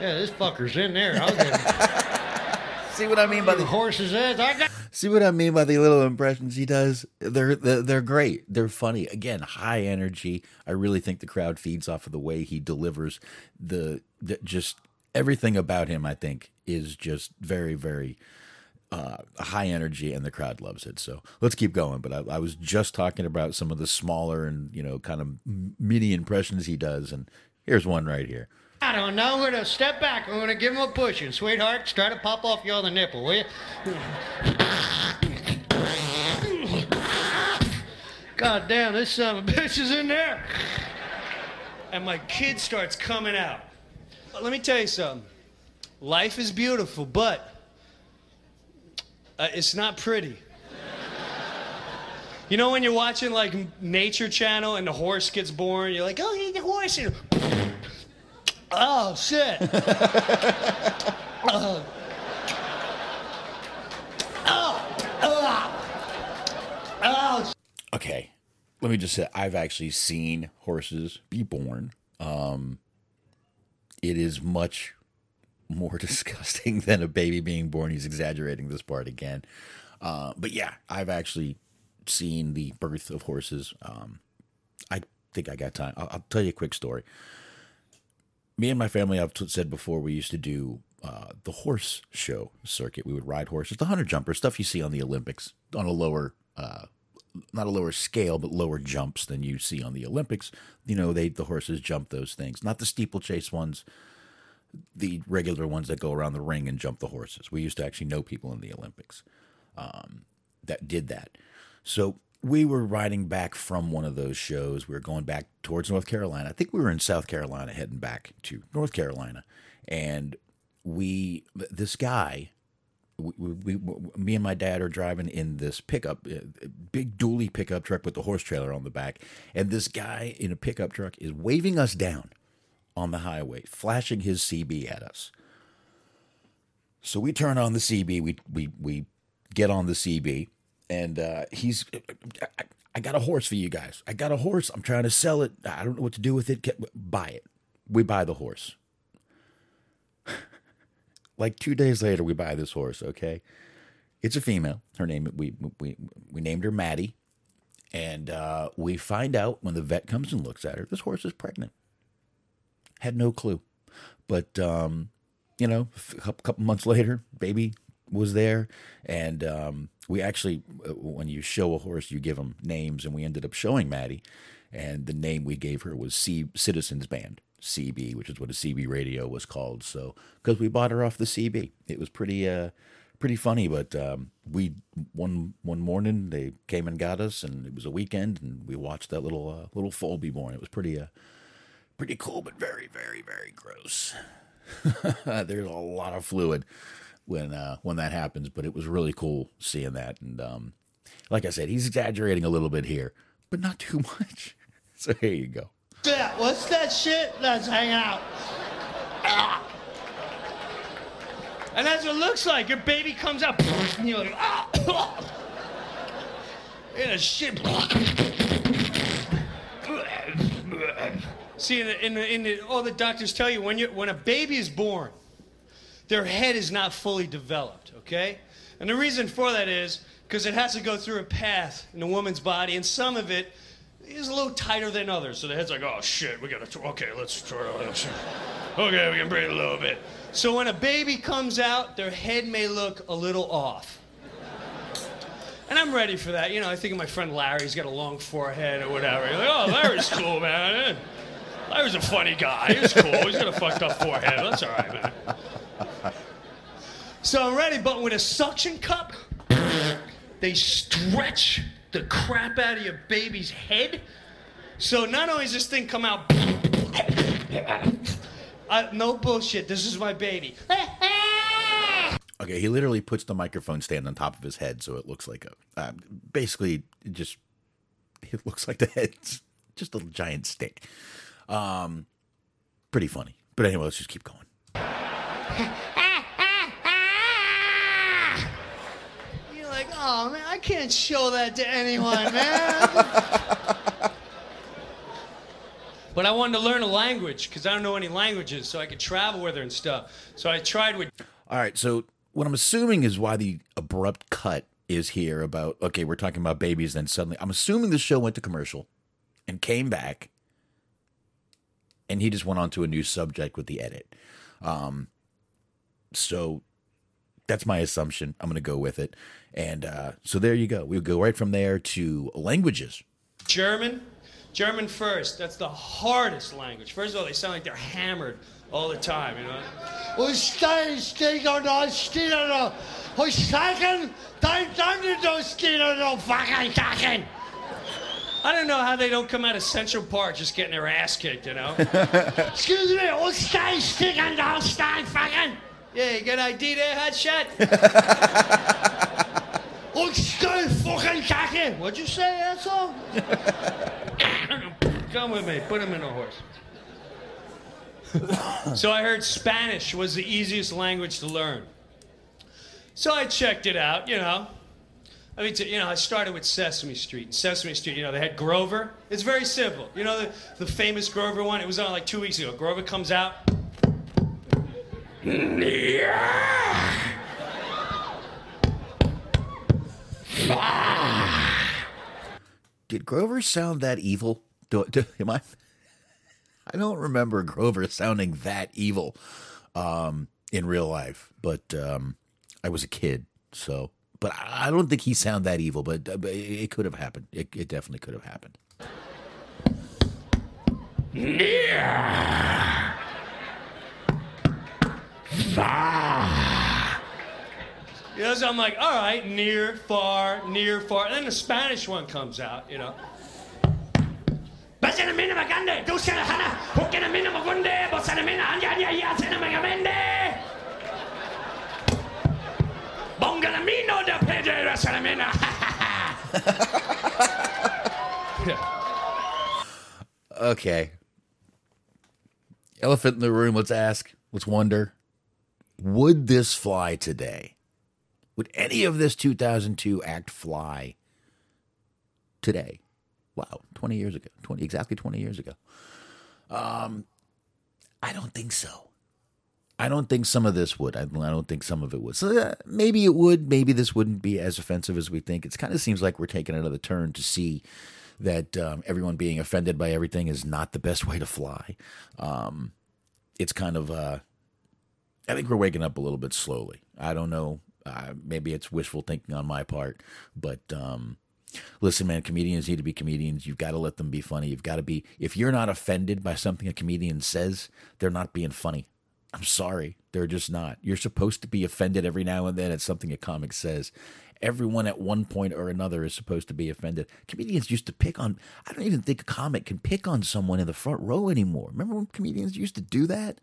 Yeah, this fucker's in there. I'll get him. (laughs) See what I mean by the horse's head? I got. See what I mean by the little impressions he does? They're, they're they're great. They're funny. Again, high energy. I really think the crowd feeds off of the way he delivers the, the just everything about him. I think is just very very uh, high energy, and the crowd loves it. So let's keep going. But I, I, was just talking about some of the smaller and you know kind of mini impressions he does, and here's one right here. I don't know. I'm gonna step back. I'm gonna give him a push, and sweetheart. Try to pop off your other nipple, will you? God damn, this son of a bitch is in there. And my kid starts coming out. Let me tell you something. Life is beautiful, but uh, it's not pretty. You know when you're watching like Nature Channel and the horse gets born, you're like, oh, hey, the horse. And, oh shit. (laughs) uh, oh, oh, oh. Okay, let me just say, I've actually seen horses be born. Um, it is much more (laughs) disgusting than a baby being born. He's exaggerating this part again. Uh, but yeah, I've actually seen the birth of horses. Um, I think I got time. I'll, I'll, tell you a quick story. Me and my family, I've said before, we used to do uh, the horse show circuit. We would ride horses, the hunter jumper stuff you see on the Olympics on a lower, uh, not a lower scale, but lower jumps than you see on the Olympics. You know, they the horses jump those things, not the steeplechase ones the regular ones that go around the ring and jump the horses. We used to actually know people in the Olympics um, that did that. So we were riding back from one of those shows. We were going back towards North Carolina. I think we were in South Carolina heading back to North Carolina. And we, this guy, we, we, we, me and my dad are driving in this pickup, uh, big dually pickup truck with the horse trailer on the back. And this guy in a pickup truck is waving us down on the highway, flashing his CB at us. So we turn on the CB, we we we get on the CB, and uh, he's, I, I got a horse for you guys. I got a horse. I'm trying to sell it. I don't know what to do with it. Buy it. We buy the horse. (laughs) like two days later, we buy this horse. Okay, it's a female. Her name we we we named her Maddie, and uh, we find out when the vet comes and looks at her, this horse is pregnant. Had no clue, but um, you know, a couple months later, baby was there, and um, we actually, uh, when you show a horse, you give them names, and we ended up showing Maddie, and the name we gave her was C Citizens Band. CB, which is what a CB radio was called. So, because we bought her off the CB, it was pretty, uh, pretty funny. But um, we one one morning they came and got us, and it was a weekend, and we watched that little uh, little foal be born. It was pretty, uh, pretty cool, but very, very, very gross. (laughs) There's a lot of fluid when uh, when that happens, but it was really cool seeing that. And um, like I said, he's exaggerating a little bit here, but not too (laughs) much. So here you go. Yeah, what's that shit Let's hang out? Ah. And that's what it looks like. Your baby comes out, (laughs) and you're like, ah. In a shit. See, in the, in the, in the, all the doctors tell you when you when a baby is born, their head is not fully developed. Okay, and the reason for that is because it has to go through a path in the woman's body, and some of it is a little tighter than others. So the head's like, oh shit, we gotta, okay, let's try it. (laughs) Okay, we can breathe a little bit. So when a baby comes out, their head may look a little off. And I'm ready for that. You know, I think of my friend Larry, he's got a long forehead or whatever. You're like, oh, Larry's cool, man. Larry's a funny guy. He's cool. He's got a fucked up forehead. That's all right, man. So I'm ready, but with a suction cup, they stretch the crap out of your baby's head. So not only does this thing come out, I, no bullshit, this is my baby. Okay, he literally puts the microphone stand on top of his head, so it looks like a uh, basically it just it looks like the head's just a giant stick. Um, pretty funny. But anyway, let's just keep going. You're like, oh man, I can't show that to anyone, (laughs) man. but I wanted to learn a language because I don't know any languages, so I could travel with her and stuff. So I tried with. All right, so what I'm assuming is why the abrupt cut is here about okay, we're talking about babies, then suddenly I'm assuming the show went to commercial and came back and he just went on to a new subject with the edit. Um, so that's my assumption. I'm going to go with it. And uh, so there you go. We'll go right from there to languages. German. German first. That's the hardest language. First of all, they sound like they're hammered all the time, you know? I don't know how they don't come out of Central Park just getting their ass kicked, you know? (laughs) Excuse me, Ulstein sticking down Stein fucking. Yeah, you got ID there, hotshot? Ulstein (laughs) fucking kacke. What'd you say, asshole? (laughs) Come with me, put him in a horse. so I heard Spanish was the easiest language to learn. So I checked it out, you know. I mean, you know, I started with Sesame Street. Sesame Street, you know, they had Grover. It's very simple. You know, the, the famous Grover one? It was on like two weeks ago. Grover comes out. Did Grover sound that evil? Do, do, am I? I don't remember Grover sounding that evil um, in real life, but um, I was a kid, so. But I don't think he sounded that evil, but, uh, but it could have happened. It, it definitely could have happened. Yeah. Far. You know, so I'm like, all right, near, far, near, far. And then the Spanish one comes out, you know. Bongalamino Pedro Salamina. (laughs) Okay. Elephant in the room. Let's ask. Let's wonder. Would this fly today? Would any of this 2002 act fly today? Wow, 20 years ago. 20 exactly 20 years ago. Um I don't think so. I don't think some of this would. I, don't think some of it would. So uh, maybe it would. Maybe this wouldn't be as offensive as we think. It kind of seems like we're taking another turn to see that um, everyone being offended by everything is not the best way to fly. Um, it's kind of. Uh, I think we're waking up a little bit slowly. I don't know. Uh, maybe it's wishful thinking on my part, but um, listen, man, comedians need to be comedians. You've got to let them be funny. You've got to be. If you're not offended by something a comedian says, they're not being funny. I'm sorry, they're just not. You're supposed to be offended every now and then at something a comic says. Everyone at one point or another is supposed to be offended. Comedians used to pick on. I don't even think a comic can pick on someone in the front row anymore. Remember when comedians used to do that?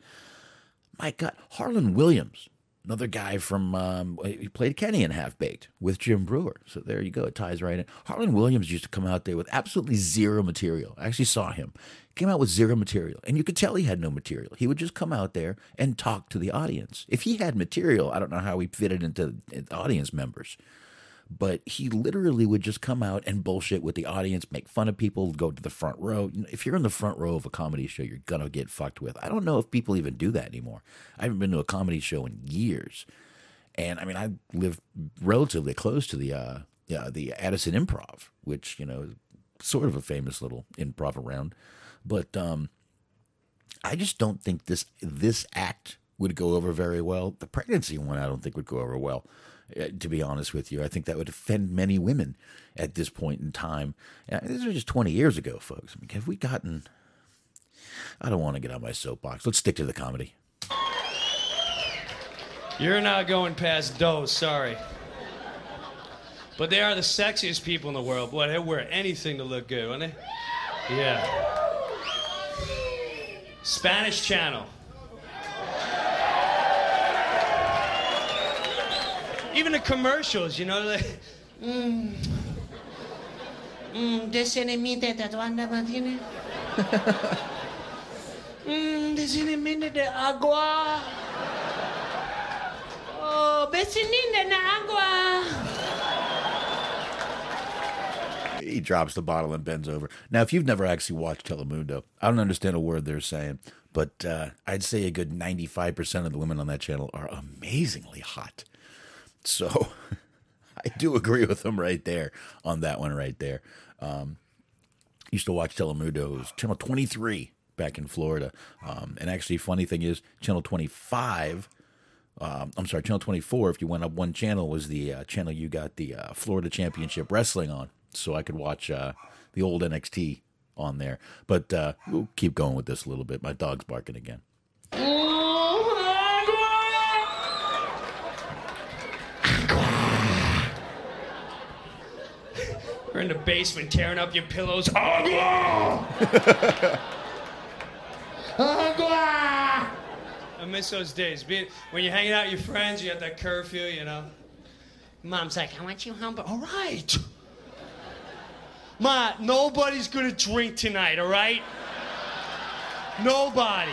My God, Harland Williams, another guy from um, he played Kenny in Half Baked with Jim Breuer. So there you go, it ties right in. Harland Williams used to come out there with absolutely zero material. I actually saw him. Came out with zero material, and you could tell he had no material. He would just come out there and talk to the audience. If he had material, I don't know how he fitted into audience members but he literally would just come out and bullshit with the audience, make fun of people, go to the front row. If you're in the front row of a comedy show, you're gonna get fucked with. I don't know if people even do that anymore. I haven't been to a comedy show in years, and I mean I live relatively close to the uh, yeah, the Addison Improv, which you know sort of a famous little improv around, but um, I just don't think this this act would go over very well. The pregnancy one, I don't think would go over well uh, Uh, to be honest with you. I think that would offend many women at this point in time. And this was just 20 years ago, folks. I mean, have we gotten. I don't want to get on my soapbox. Let's stick to the comedy. You're not going past those, sorry. But they are the sexiest people in the world. Boy, they wear anything to look good, wouldn't they? Yeah. Spanish Channel. Even the commercials, you know, like, Mm. Mm, desenemiente de Wanda Martínez. Mm, desenemiente de agua. Oh, vecinina de agua. He drops the bottle and bends over. Now, if you've never actually watched Telemundo, I don't understand a word they're saying, but uh, I'd say a good 95% of the women on that channel are amazingly hot. So (laughs) I do agree with him right there on that one right there. Um, used to watch Telemundo. It was channel 23 back in Florida. Um, and actually, funny thing is, channel 25. Um, I'm sorry, channel 24. If you went up one channel, was the uh, channel you got the uh, Florida Championship Wrestling on, so I could watch uh, the old NXT on there. But uh, we'll keep going with this a little bit. My dog's barking again. We're in the basement tearing up your pillows. Agua! (laughs) Agua! I miss those days. Being, when you're hanging out with your friends, you have that curfew, you know. Mom's like, I want you home, but All right. Ma, nobody's gonna drink tonight, all right? Nobody.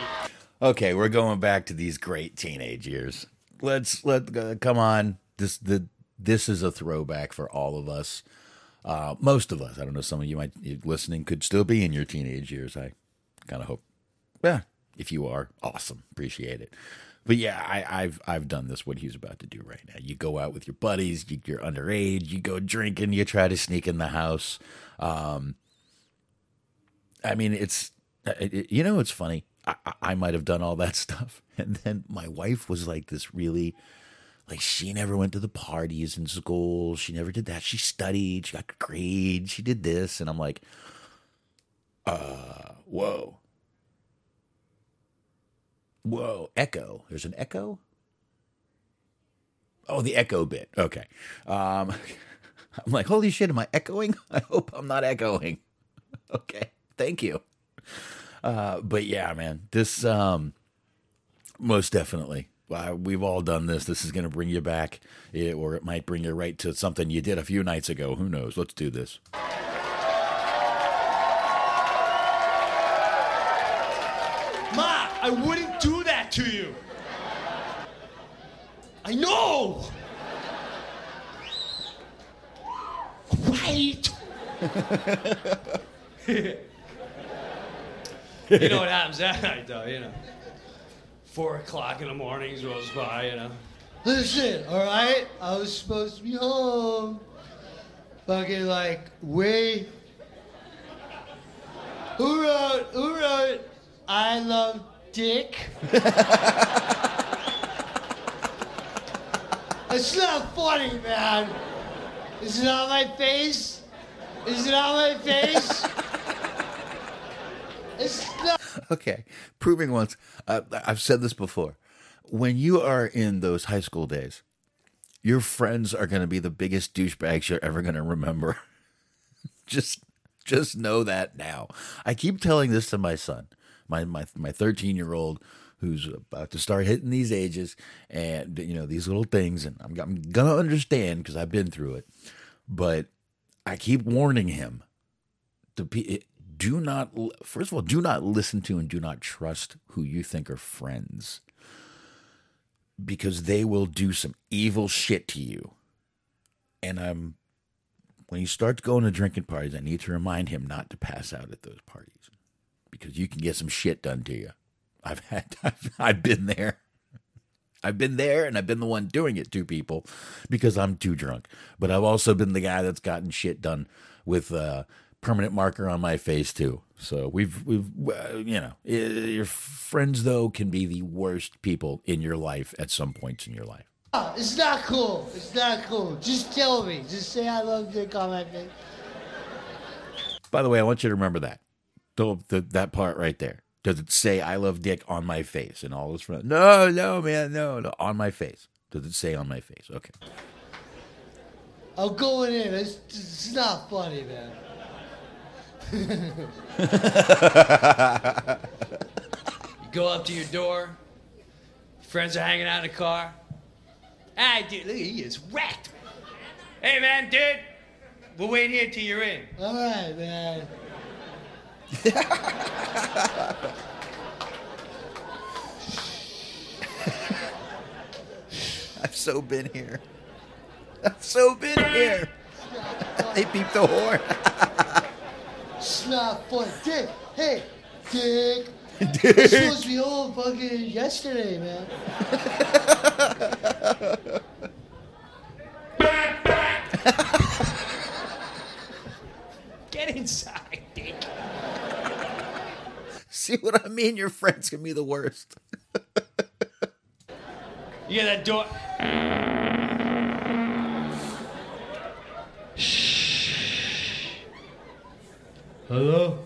Okay, we're going back to these great teenage years. Let's let uh, come on. This the this is a throwback for all of us. Uh, most of us. I don't know. Some of you might listening could still be in your teenage years. I kind of hope. Yeah, if you are, awesome. Appreciate it. But yeah, I, I've I've done this. What he's about to do right now. You go out with your buddies. You, you're underage. You go drinking. You try to sneak in the house. Um, I mean, it's it, you know, it's funny. I, I might have done all that (laughs) stuff, and then my wife was like this really like she never went to the parties in school. She never did that. She studied. She got grades. She did this, and I'm like, uh, whoa, whoa, echo. There's an echo. Oh, the echo bit. Okay. Um, (laughs) I'm like, holy shit, am I echoing? (laughs) I hope I'm not echoing. (laughs) okay, thank you. Uh, but yeah, man, this um, most definitely uh, we've all done this. This is going to bring you back, eh, or it might bring you right to something you did a few nights ago. Who knows? Let's do this. Ma, I wouldn't do that to you. I know. Right. (laughs) (laughs) you know what happens that night, though. You know. Four o'clock in the mornings rolls by, you know. Listen, all right? I was supposed to be home. Fucking like, way. Who wrote, who wrote, I love dick? (laughs) it's not funny, man. Is it on my face? Is it on my face? It's not. (laughs) Okay, proving once. Uh, I've said this before. When you are in those high school days, your friends are going to be the biggest douchebags you're ever going to remember. (laughs) just, just know that now. I keep telling this to my son, my my my 13 year old, who's about to start hitting these ages and you know these little things, and I'm, I'm gonna understand because I've been through it. But I keep warning him to be do not first of all do not listen to and do not trust who you think are friends. Because they will do some evil shit to you. And i'm when he starts going to drinking parties i need to remind him not to pass out at those parties. Because you can get some shit done to you. I've had (laughs) i've, I've been there. I've been there and I've been the one doing it to people because I'm too drunk. But I've also been the guy that's gotten shit done with uh, permanent marker on my face too. So we've we've uh, you know your friends though can be the worst people in your life at some points in your life. Oh, it's not cool. It's not cool. Just tell me. Just say I love dick on my face. By the way, I want you to remember that. The, the, that part right there. Does it say "I love Dick" on my face and all his friends? No, no, man, no, no, on my face. Does it say on my face? Okay. I'm going in. It's, it's not funny, man. You go up to your door, friends are hanging out in the car. Hey, dude, look, he is wrecked. Hey, man, dude, we'll wait here till you're in. All right, man. (laughs) I've so been here. I've so been here. they beep the horn. (laughs) It's not funny. Dick, hey, Dick. (laughs) Dick. You're supposed to be home fucking yesterday, man. Get inside, Dick. See what I mean? Your friends can be the worst. You get that door. Hello?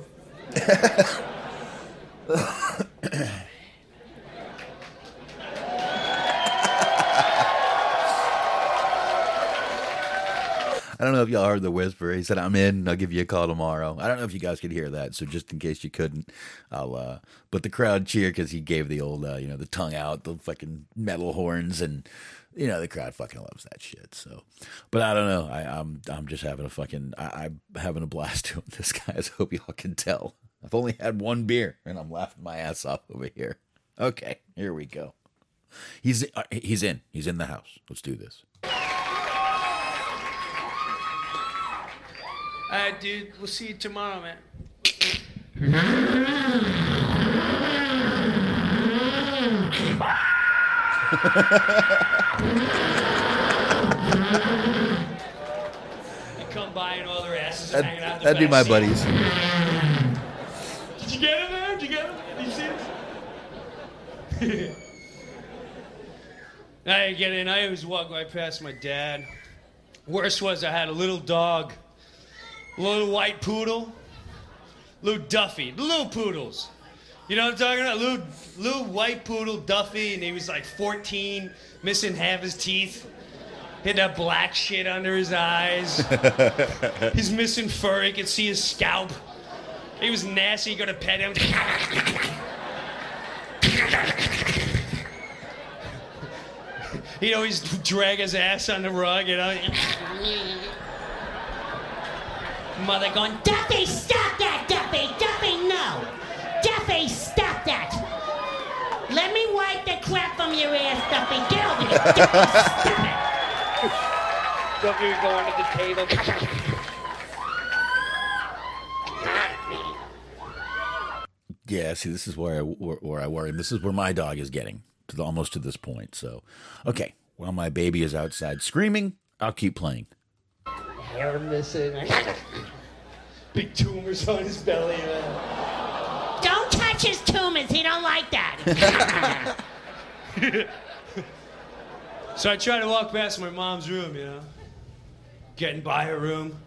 I don't know if y'all heard the whisper. He said, "I'm in. I'll give you a call tomorrow." I don't know if you guys could hear that, so just in case you couldn't, I'll. uh But the crowd cheered because he gave the old, uh, you know, the tongue out, the fucking metal horns, and you know the crowd fucking loves that shit. So, but I don't know. I, I'm I'm just having a fucking. I, I'm having a blast (laughs) doing this, guys. Hope y'all can tell. I've only had one beer, and I'm laughing my ass off over here. Okay, here we go. He's uh, he's in. He's in the house. Let's do this. All right, dude, we'll see you tomorrow, man. You come by and all their asses are That, hanging out the that'd be my back buddies. Did you get him, man? Did you get him? Did you see this? (laughs) I get in. I always walk right past my dad. Worst was I had a little dog, a little white poodle, little Duffy, little poodles. You know what I'm talking about? Little, little white poodle Duffy, and he was like 14, missing half his teeth. He had that black shit under his eyes. (laughs) He's missing fur. He could see his scalp. He was nasty. You go to pet him. (laughs) He'd always drag his ass on the rug, you know. Mother going, Duffy, stop that, Duffy! Duffy, no! Duffy, stop that! Let me wipe the crap from your ass, Duffy. Get over here. Duffy, stop it! Duffy would go under the table. (laughs) Yeah, see, this is where I where, where I worry. This is where my dog is getting to the, almost to this point. So, okay, while my baby is outside screaming, I'll keep playing. Hair missing. Big tumors on his belly. man. Don't touch his tumors. He don't like that. (laughs) So I try to walk past my mom's room, you know, getting by her room.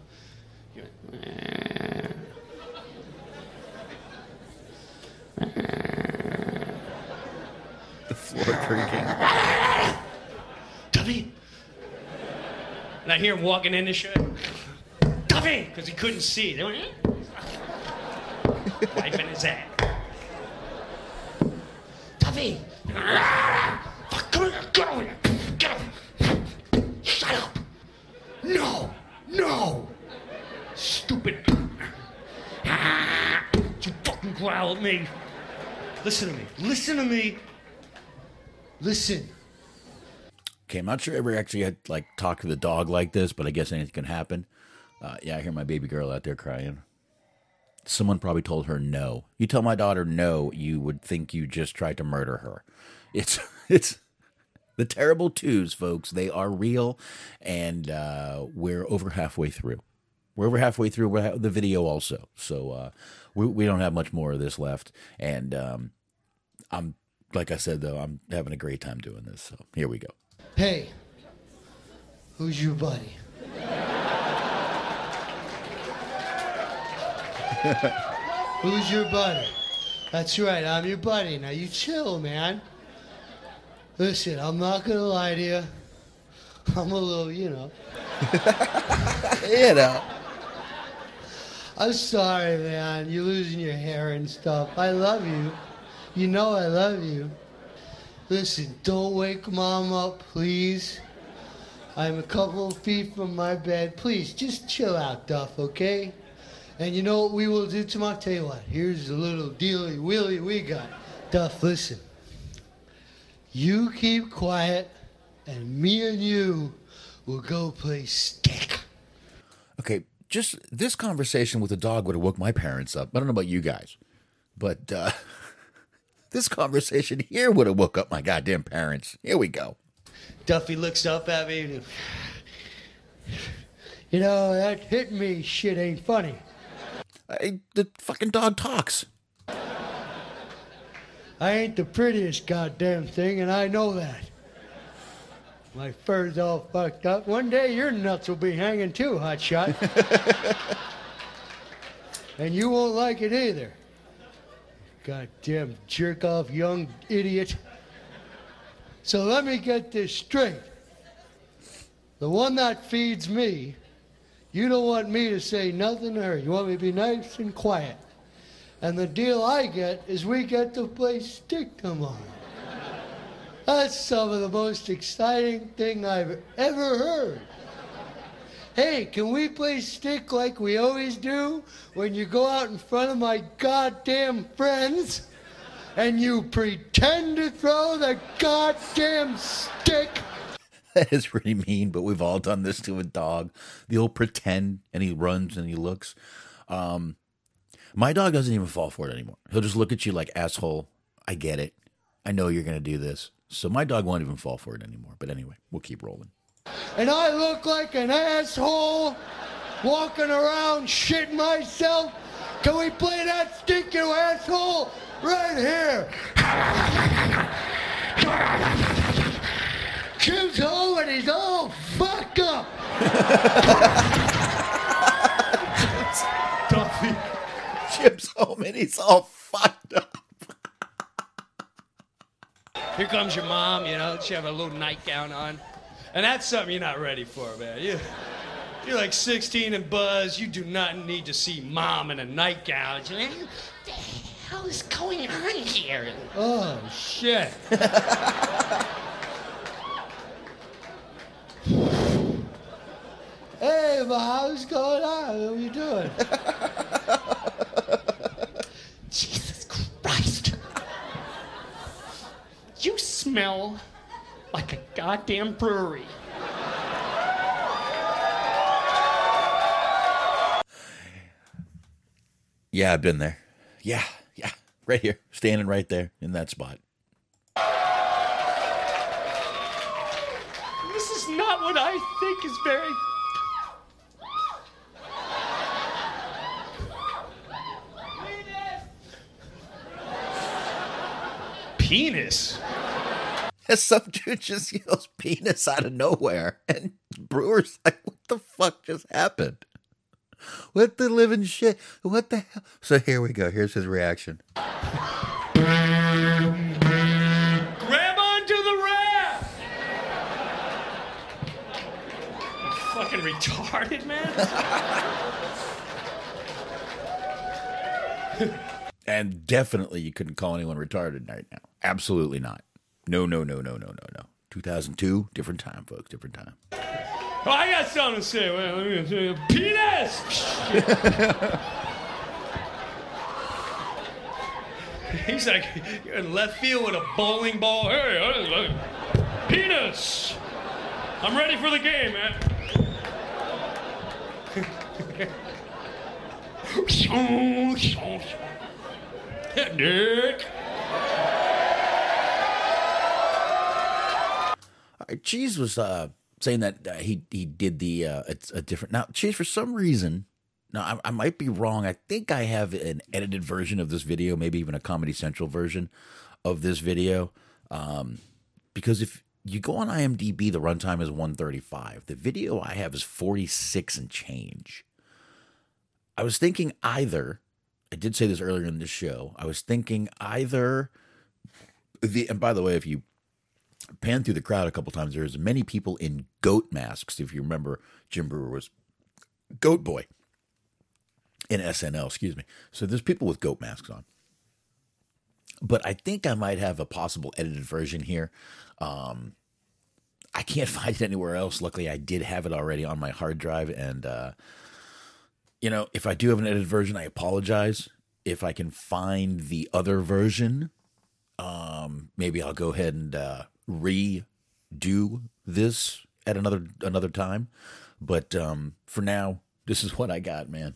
The floor creaking. Duffy! (laughs) And I hear him walking in the shit. Duffy! Because he couldn't see. They went, "Eh?" wiping his ass. Duffy! Fuck, come here, get over here! Get over Shut up! No! No! Stupid! You fucking growl at me! Listen to me. Listen to me. Listen. Okay, I'm not sure I ever actually had like talked to the dog like this, but I guess anything can happen. Uh, yeah, I hear my baby girl out there crying. Someone probably told her no. You tell my daughter no, you would think you just tried to murder her. It's (laughs) it's the terrible twos, folks. They are real, and uh, we're over halfway through. We're over halfway through the video also, so uh, we we don't have much more of this left. And um, I'm like I said though, I'm having a great time doing this. So here we go. Hey, who's your buddy? (laughs) who's your buddy? That's right, I'm your buddy. Now you chill, man. Listen, I'm not gonna lie to you. I'm a little, you know. (laughs) you know. I'm sorry, man. You're losing your hair and stuff. I love you. You know I love you. Listen, don't wake mom up, please. I'm a couple of feet from my bed. Please, just chill out, Duff, okay? And you know what we will do tomorrow? Tell you what, here's a little dealy wheelie we got. Duff, listen. You keep quiet, and me and you will go play stick. Okay, just this conversation with the dog would have woke my parents up. I don't know about you guys, but uh, (laughs) this conversation here would have woke up my goddamn parents. Here we go. Duffy looks up at me and you know, that hit me shit ain't funny. I, the fucking dog talks. I ain't the prettiest goddamn thing, and I know that. My fur's all fucked up. One day your nuts will be hanging too, hotshot. (laughs) and you won't like it either. Goddamn jerk off young idiot. So let me get this straight. The one that feeds me, you don't want me to say nothing to her. You want me to be nice and quiet. And the deal I get is we get to play stick tomorrow. That's some of the most exciting thing I've ever heard. Hey, can we play stick like we always do when you go out in front of my goddamn friends and you pretend to throw the goddamn stick? (laughs) That is pretty mean, but we've all done this to a dog. The old pretend, and he runs and he looks. Um, my dog doesn't even fall for it anymore. He'll just look at you like asshole. I get it. I know you're gonna do this. So my dog won't even fall for it anymore. But anyway, we'll keep rolling. And I look like an asshole walking around shitting myself. Can we play that stick, you asshole? Right here. Jim's home and he's all fucked up. (laughs) Duffy. Chip's home and he's all fucked up. Here comes your mom, you know, she have a little nightgown on. And that's something you're not ready for, man. You, you're like 16 and buzz. You do not need to see mom in a nightgown. What the hell is going on here? Oh, shit. (sighs) hey, Ma, what's going on? What are you doing? Jesus Christ. You smell goddamn brewery. Yeah, I've been there. Yeah, yeah. right here, standing right there in that spot. This is not what I think is very. Penis. (laughs) Some dude just yells penis out of nowhere, and Breuer's like, "What the fuck just happened? What the living shit? What the hell?" So here we go. Here's his reaction. Grab onto the raft. You fucking retarded, man. (laughs) And definitely, you couldn't call anyone retarded right now. Absolutely not. No, no, no, no, no, no, no. 2002, different time, folks. Different time. Oh, I got something to say. Wait, let me say penis. (laughs) He's like you're in left field with a bowling ball. Hey, hey, hey, penis. I'm ready for the game, man. (laughs) Dick. Cheese was uh, saying that uh, he he did the uh, it's a different now. Cheese for some reason. Now I, I might be wrong. I think I have an edited version of this video, maybe even a Comedy Central version of this video. Um, because if you go on IMDb, the runtime is 135. The video I have is 46 and change. I was thinking either. I did say this earlier in the show. I was thinking either the and by the way, if you pan through the crowd a couple times, there's many people in goat masks. If you remember, Jim Breuer was Goat Boy in SNL, excuse me. So there's people with goat masks on. But I think I might have a possible edited version here. Um, I can't (laughs) find it anywhere else. Luckily, I did have it already on my hard drive. And, uh, you know, if I do have an edited version, I apologize. If I can find the other version, um, maybe I'll go ahead and uh, redo this at another another time. But um, for now, this is what I got, man.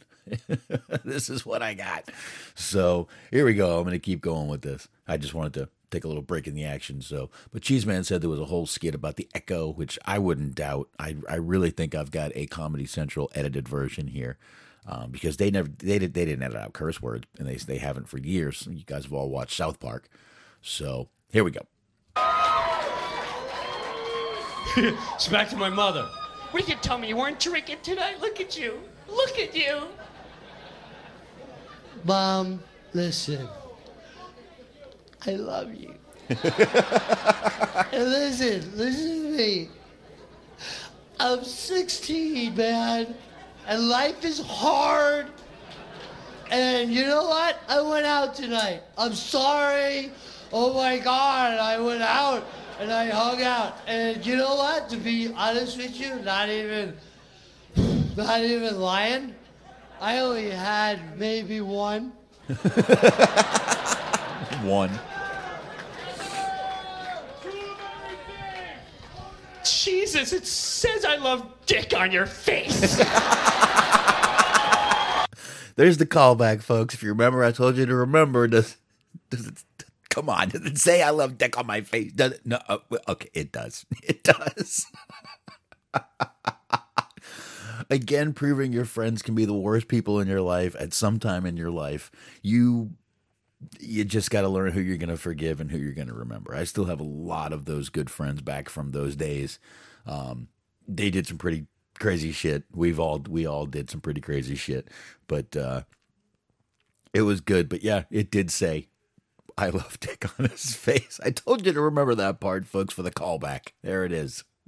(laughs) this is what I got. So here we go. I'm going to keep going with this. I just wanted to take a little break in the action. So, but Cheeseman said there was a whole skit about the echo, which I wouldn't doubt. I I really think I've got a Comedy Central edited version here. Um, because they never they did they didn't edit out curse words and they they haven't for years. You guys have all watched South Park, so here we go. (laughs) it's back to my mother. What did you tell me? You weren't drinking tonight? Look at you. Look at you. Mom, listen. I love you. (laughs) and listen, listen to me. I'm 16, man, and life is hard. And you know what? I went out tonight. I'm sorry. Oh my God, I went out and I hung out. And you know what? To be honest with you, not even, (sighs) not even lying. I only had maybe one. (laughs) One. Jesus, it says I love dick on your face. (laughs) There's the callback, folks. If you remember, I told you to remember. Does, does it, come on? (laughs) Does it say I love dick on my face? Does it? No. uh, okay, it does. (laughs) It does. (laughs) Again, proving your friends can be the worst people in your life at some time in your life. You you just got to learn who you're going to forgive and who you're going to remember. I still have a lot of those good friends back from those days. Um, they did some pretty crazy shit. We've all we all did some pretty crazy shit, but uh, it was good. But yeah, it did say I love Dick (laughs) on his face. I told you to remember that part, folks, for the callback. There it is. (laughs)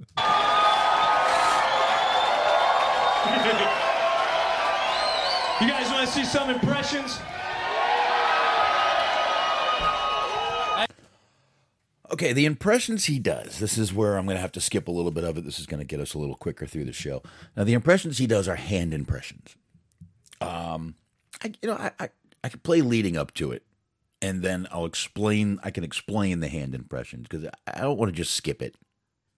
you guys want to see some impressions? Okay, the impressions he does. This is where I'm going to have to skip a little bit of it. This is going to get us a little quicker through the show. Now, the impressions he does are hand impressions. Um, I, you know, I, I, I could play leading up to it, and then I'll explain. I can explain the hand impressions because I don't want to just skip it.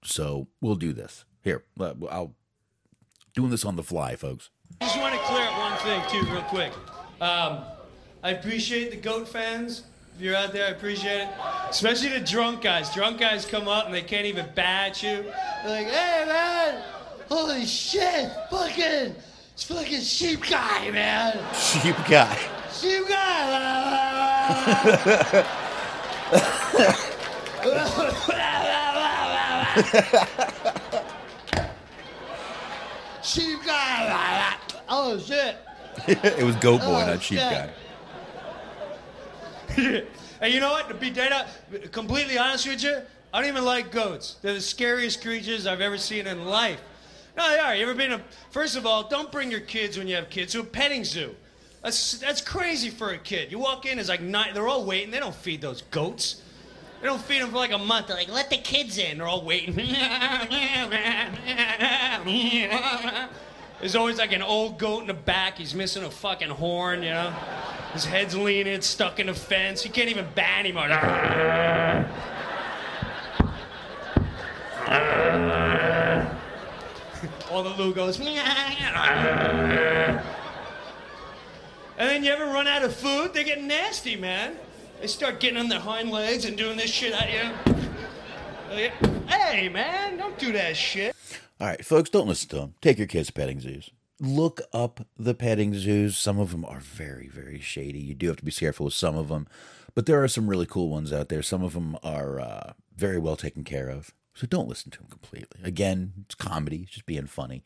So we'll do this here. I'll doing this on the fly, folks. I just want to clear up one thing too, real quick. Um, I appreciate the goat fans. If you're out there, I appreciate it. Especially the drunk guys. Drunk guys come up and they can't even bat you. They're like, hey, man, holy shit, fucking, it's fucking sheep guy, man. Sheep guy. Sheep guy. Sheep guy. Oh, shit. it was Goat Boy, Oh, not Sheep shit. Guy. (laughs) And you know what? To be up, completely honest with you, I don't even like goats. They're the scariest creatures I've ever seen in life. No, they are. You ever been a? First of all, don't bring your kids when you have kids to a petting zoo. That's that's crazy for a kid. You walk in, there's like nine. They're all waiting. They don't feed those goats. They don't feed them for like a month. They're like, let the kids in. They're all waiting. There's always like an old goat in the back. He's missing a fucking horn, you know? His head's leaning, stuck in a fence. He can't even bat anymore. All the Lou And you ever run out of food? They get nasty, man. They start getting on their hind legs and doing this shit at you. Hey, man, don't do that shit. All right, folks, don't listen to them. Take your kids to petting zoos. Look up the petting zoos. Some of them are very, very shady. You do have to be careful with some of them, but there are some really cool ones out there. Some of them are uh, very well taken care of. So don't listen to them completely. Again, it's comedy, it's just being funny.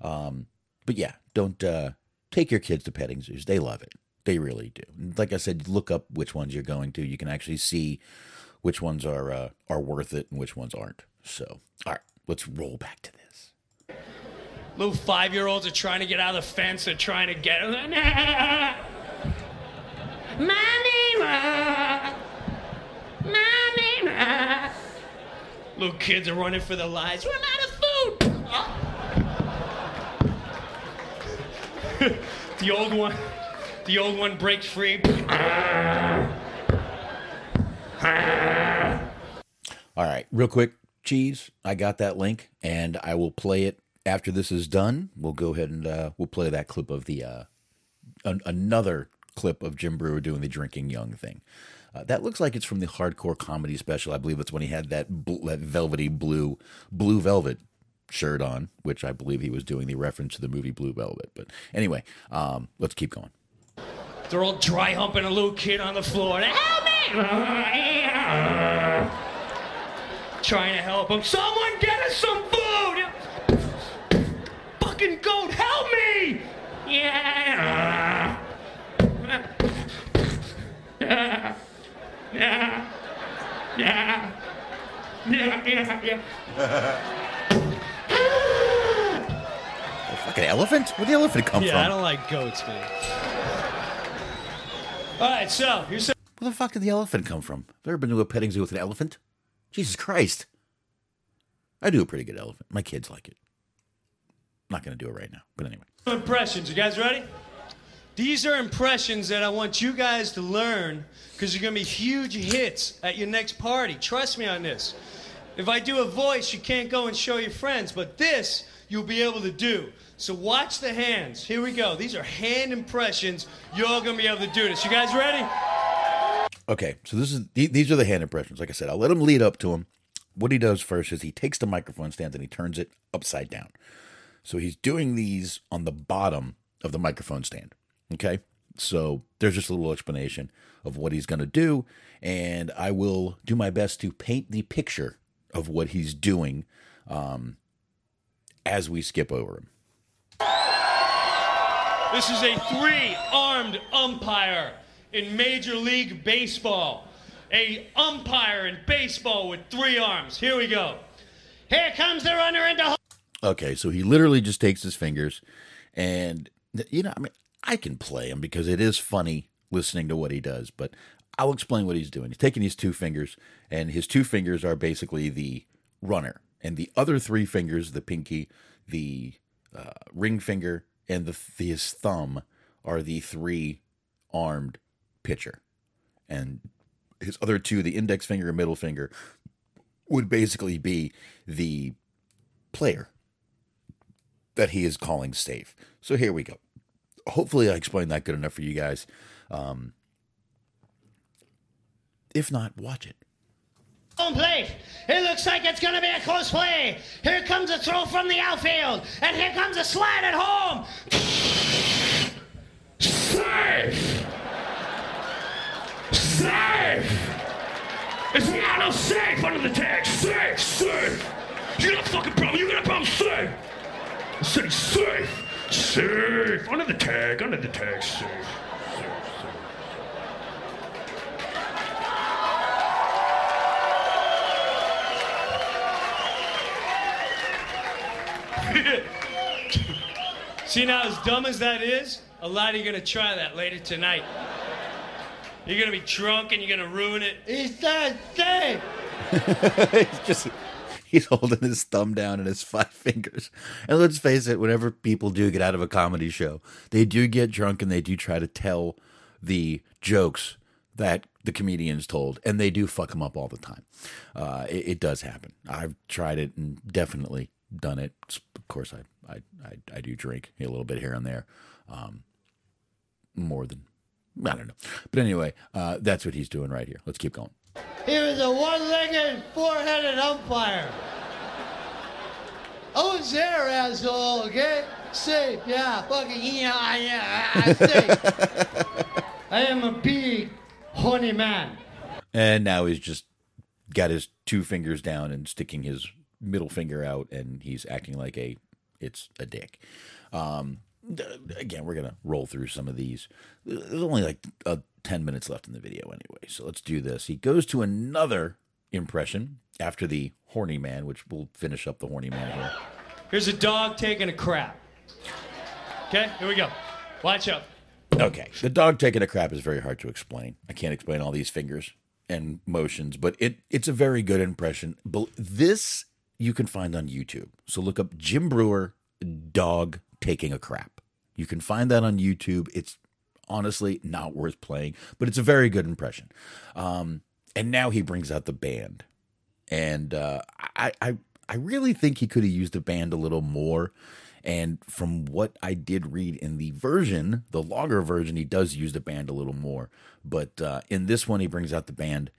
Um, but yeah, don't uh, take your kids to petting zoos. They love it. They really do. Like I said, look up which ones you're going to. You can actually see which ones are uh, are worth it and which ones aren't. So, all right, let's roll back to this. Little five year olds are trying to get out of the fence. They're trying to get. Mommy, ma. Mommy, ma. Little kids are running for their lives. We're out of food. Uh. (laughs) the old one, the old one breaks free. All right, real quick, cheese. I got that link, and I will play it after this is done. We'll go ahead and uh, we'll play that clip of the uh, an- another clip of Jim Breuer doing the drinking young thing. Uh, that looks like it's from the hardcore comedy special. I believe it's when he had that bl- that velvety blue blue velvet shirt on, which I believe he was doing the reference to the movie Blue Velvet. But anyway, um, let's keep going. They're all dry humping a little kid on the floor. Help me! Trying to help him. Someone get us some food! Fucking goat, help me! Yeah. (laughs) Yeah. Yeah. Yeah. Yeah. Yeah. Yeah. Fucking elephant? Where'd the elephant come yeah, from? I don't like goats, man. All right, so here's some. Where the fuck did the elephant come from? Have you ever been to a petting zoo with an elephant? Jesus Christ. I do a pretty good elephant. My kids like it. I'm not going to do it right now. But anyway. impressions. You guys ready? These are impressions that I want you guys to learn because they're going to be huge hits at your next party. Trust me on this. If I do a voice, you can't go and show your friends, but this you'll be able to do. So watch the hands. Here we go. These are hand impressions. You're going to be able to do this. You guys ready? Okay, so this is these are the hand impressions. Like I said, I'll let him lead up to him. What he does first is he takes the microphone stand and he turns it upside down. So he's doing these on the bottom of the microphone stand. Okay, so there's just a little explanation of what he's going to do, and I will do my best to paint the picture of what he's doing um, as we skip over him. This is a three armed umpire in Major League Baseball. A umpire in baseball with three arms. Here we go. Here comes the runner into home. Okay, so he literally just takes his fingers, and you know, I mean, I can play him because it is funny listening to what he does. But I'll explain what he's doing. He's taking his two fingers, and his two fingers are basically the runner, and the other three fingers, the pinky, the uh, ring finger, and the, his thumb, are the three armed pitcher, and his other two, the index finger and middle finger, would basically be the player that he is calling safe. So here we go. Hopefully, I explained that good enough for you guys. Um, If not, watch it. Home plate. It looks like it's going to be a close play. Here comes a throw from the outfield, and here comes a slide at home. Safe! Safe! It's not a safe under the tag. Safe! Safe! You got a fucking problem. You got a problem. Safe! I said safe! Safe! Under the tag. Under the tag. Safe. (laughs) See now, as dumb as that is, a lot of you are gonna try that later tonight. You're gonna be drunk and you're gonna ruin it. He's dead. Safe. (laughs) he's just he's holding his thumb down and his five fingers. And let's face it, whenever people do get out of a comedy show, they do get drunk and they do try to tell the jokes that the comedians told, and they do fuck them up all the time. Uh, it, it, does happen. I've tried it and definitely done it. Of course, I I I, I do drink a little bit here and there, um, more than I don't know. But anyway, uh, that's what he's doing right here. Let's keep going. He was a one-legged, four-headed umpire. I was there, asshole. Okay, safe. Yeah, fucking yeah, yeah, I safe. I am a big, horny man. And now he's just got his two fingers down and sticking his middle finger out, and he's acting like a it's a dick. Um, again, we're gonna roll through some of these. There's only like uh, ten minutes left in the video anyway, so let's do this. He goes to another impression after the horny man, which we'll finish up the horny man here. Here's a dog taking a crap. Okay, here we go. Watch out. Okay, the dog taking a crap is very hard to explain. I can't explain all these fingers and motions, but it it's a very good impression. But This you can find on YouTube. So look up Jim Breuer dog taking a crap. You can find that on YouTube. It's honestly not worth playing, but it's a very good impression. Um, and now he brings out the band, and uh, I, I I really think he could have used the band a little more. And from what I did read in the version, the longer version, he does use the band a little more. But uh, in this one, he brings out the band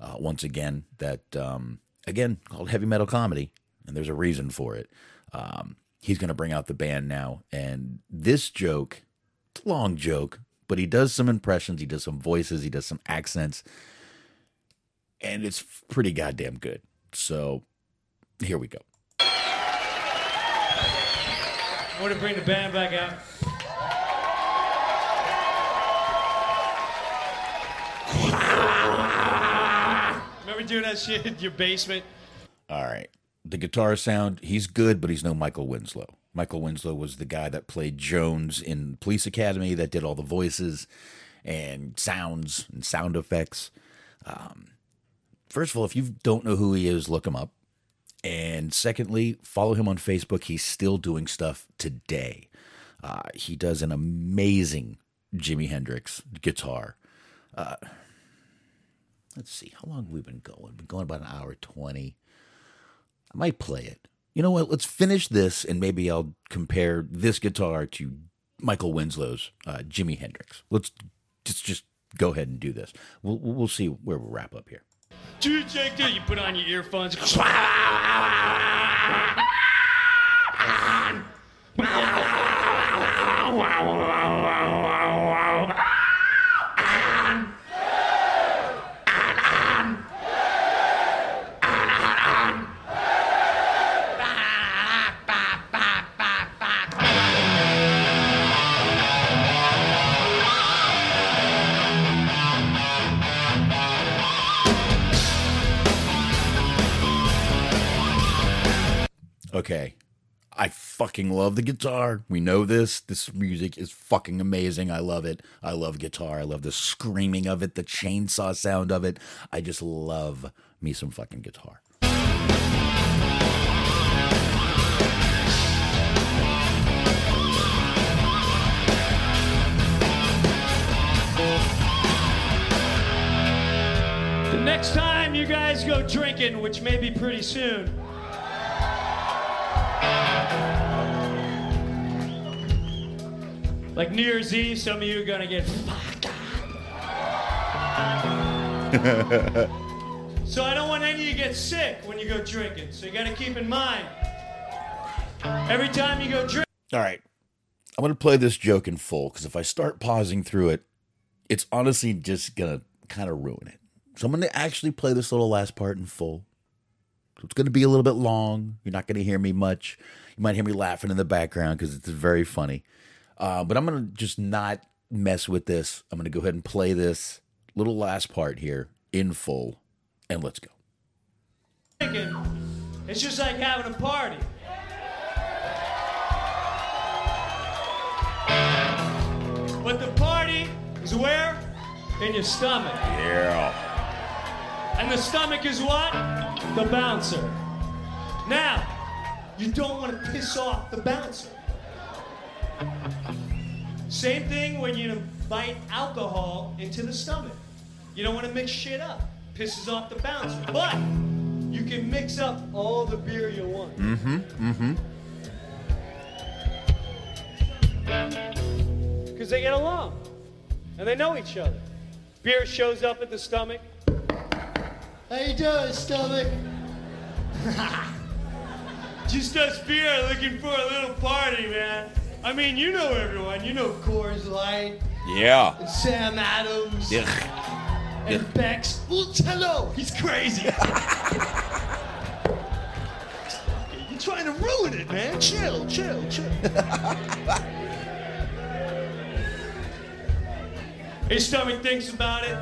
uh, once again. That um, again called heavy metal comedy, and there's a reason for it. Um, he's going to bring out the band now. And this joke, it's a long joke, but he does some impressions, he does some voices, he does some accents, and it's pretty goddamn good. So here we go. I want to bring the band back out. Doing that shit in your basement? All right the guitar sound, he's good, but he's no Michael Winslow. Michael Winslow was the guy that played Jones in Police Academy, that did all the voices and sounds and sound effects. Um, first of all, if you don't know who he is, look him up. And secondly, follow him on Facebook. He's still doing stuff today. Uh, he does an amazing Jimi Hendrix guitar. Uh, let's see, how long we've we been going? We've been going about an hour 20. I might play it. You know what? Let's finish this and maybe I'll compare this guitar to Michael Winslow's uh, Jimi Hendrix. Let's just just go ahead and do this. We'll we'll see where we'll wrap up here. dude You put on your earphones. (laughs) (laughs) okay, I fucking love the guitar. We know this. This music is fucking amazing. I love it. I love guitar. I love the screaming of it, the chainsaw sound of it. I just love me some fucking guitar. The next time you guys go drinking, which may be pretty soon, like New Year's Eve, some of you are gonna get fucked up. (laughs) So I don't want any of you to get sick when you go drinking. So you got to keep in mind every time you go drink. All right. I'm to play this joke in full because if I start pausing through it, it's honestly just to kind of ruin it. So I'm to actually play this little last part in full. So it's going to be a little bit long. You're not going to hear me much. You might hear me laughing in the background because it's very funny. Uh, but I'm going to just not mess with this. I'm going to go ahead and play this little last part here in full. And let's go. it's just like having a party. But the party is where? In your stomach. Yeah. And the stomach is what? The bouncer. Now, you don't want to piss off the bouncer. Same thing when you invite alcohol into the stomach. You don't want to mix shit up. Pisses off the bouncer. But you can mix up all the beer you want. Mm-hmm. Mm-hmm. Because they get along. And they know each other. Beer shows up at the stomach. How you doing, stomach? (laughs) Just us beer looking for a little party, man. I mean, you know everyone. You know Coors Light. Yeah. And Sam Adams. Ugh. And Beck's. Ultello. He's crazy. (laughs) You're trying to ruin it, man. Chill, chill, chill. (laughs) His stomach thinks about it.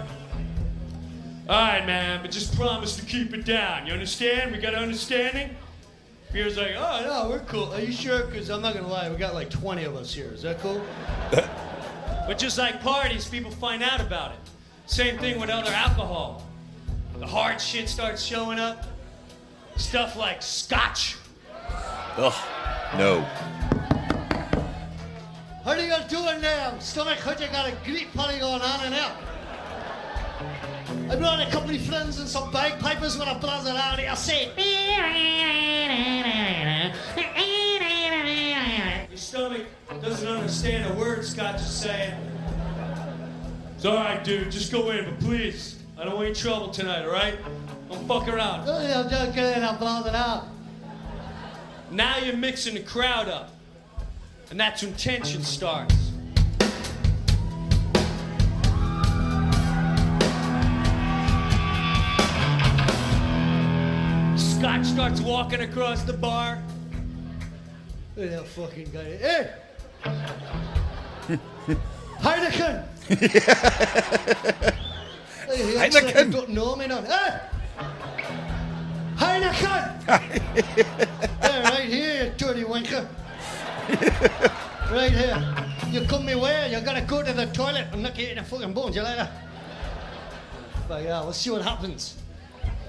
All right, man, but just promise to keep it down. You understand? We got understanding? Beer's like, oh, no, we're cool. Are you sure? Because I'm not going to lie, we got like 20 of us here. Is that cool? (laughs) but just like parties, people find out about it. Same thing with other alcohol. The hard shit starts showing up. Stuff like scotch. Ugh. No. How are you doing now? Stomach hurt, you got a great party going on and out. I brought a couple of friends and some bagpipers when I blast it out here. I say, Your stomach doesn't understand a word Scotch is saying. It's all right, dude. Just go in, but please, I don't want any trouble tonight, all right? Don't fuck around. yeah, just get in and blast out. Now you're mixing the crowd up, and that's when tension starts. Scotch starts walking across the bar. Look at that fucking guy. Hey! Heineken! (laughs) Hey, he acts like he Heineken. don't know me none. Hey! Heineken! (laughs) hey, right here, you dirty wanker. right here. You come me where? You gotta go to the toilet. I'm not getting the fucking bones. You like that? But yeah, let's see what happens.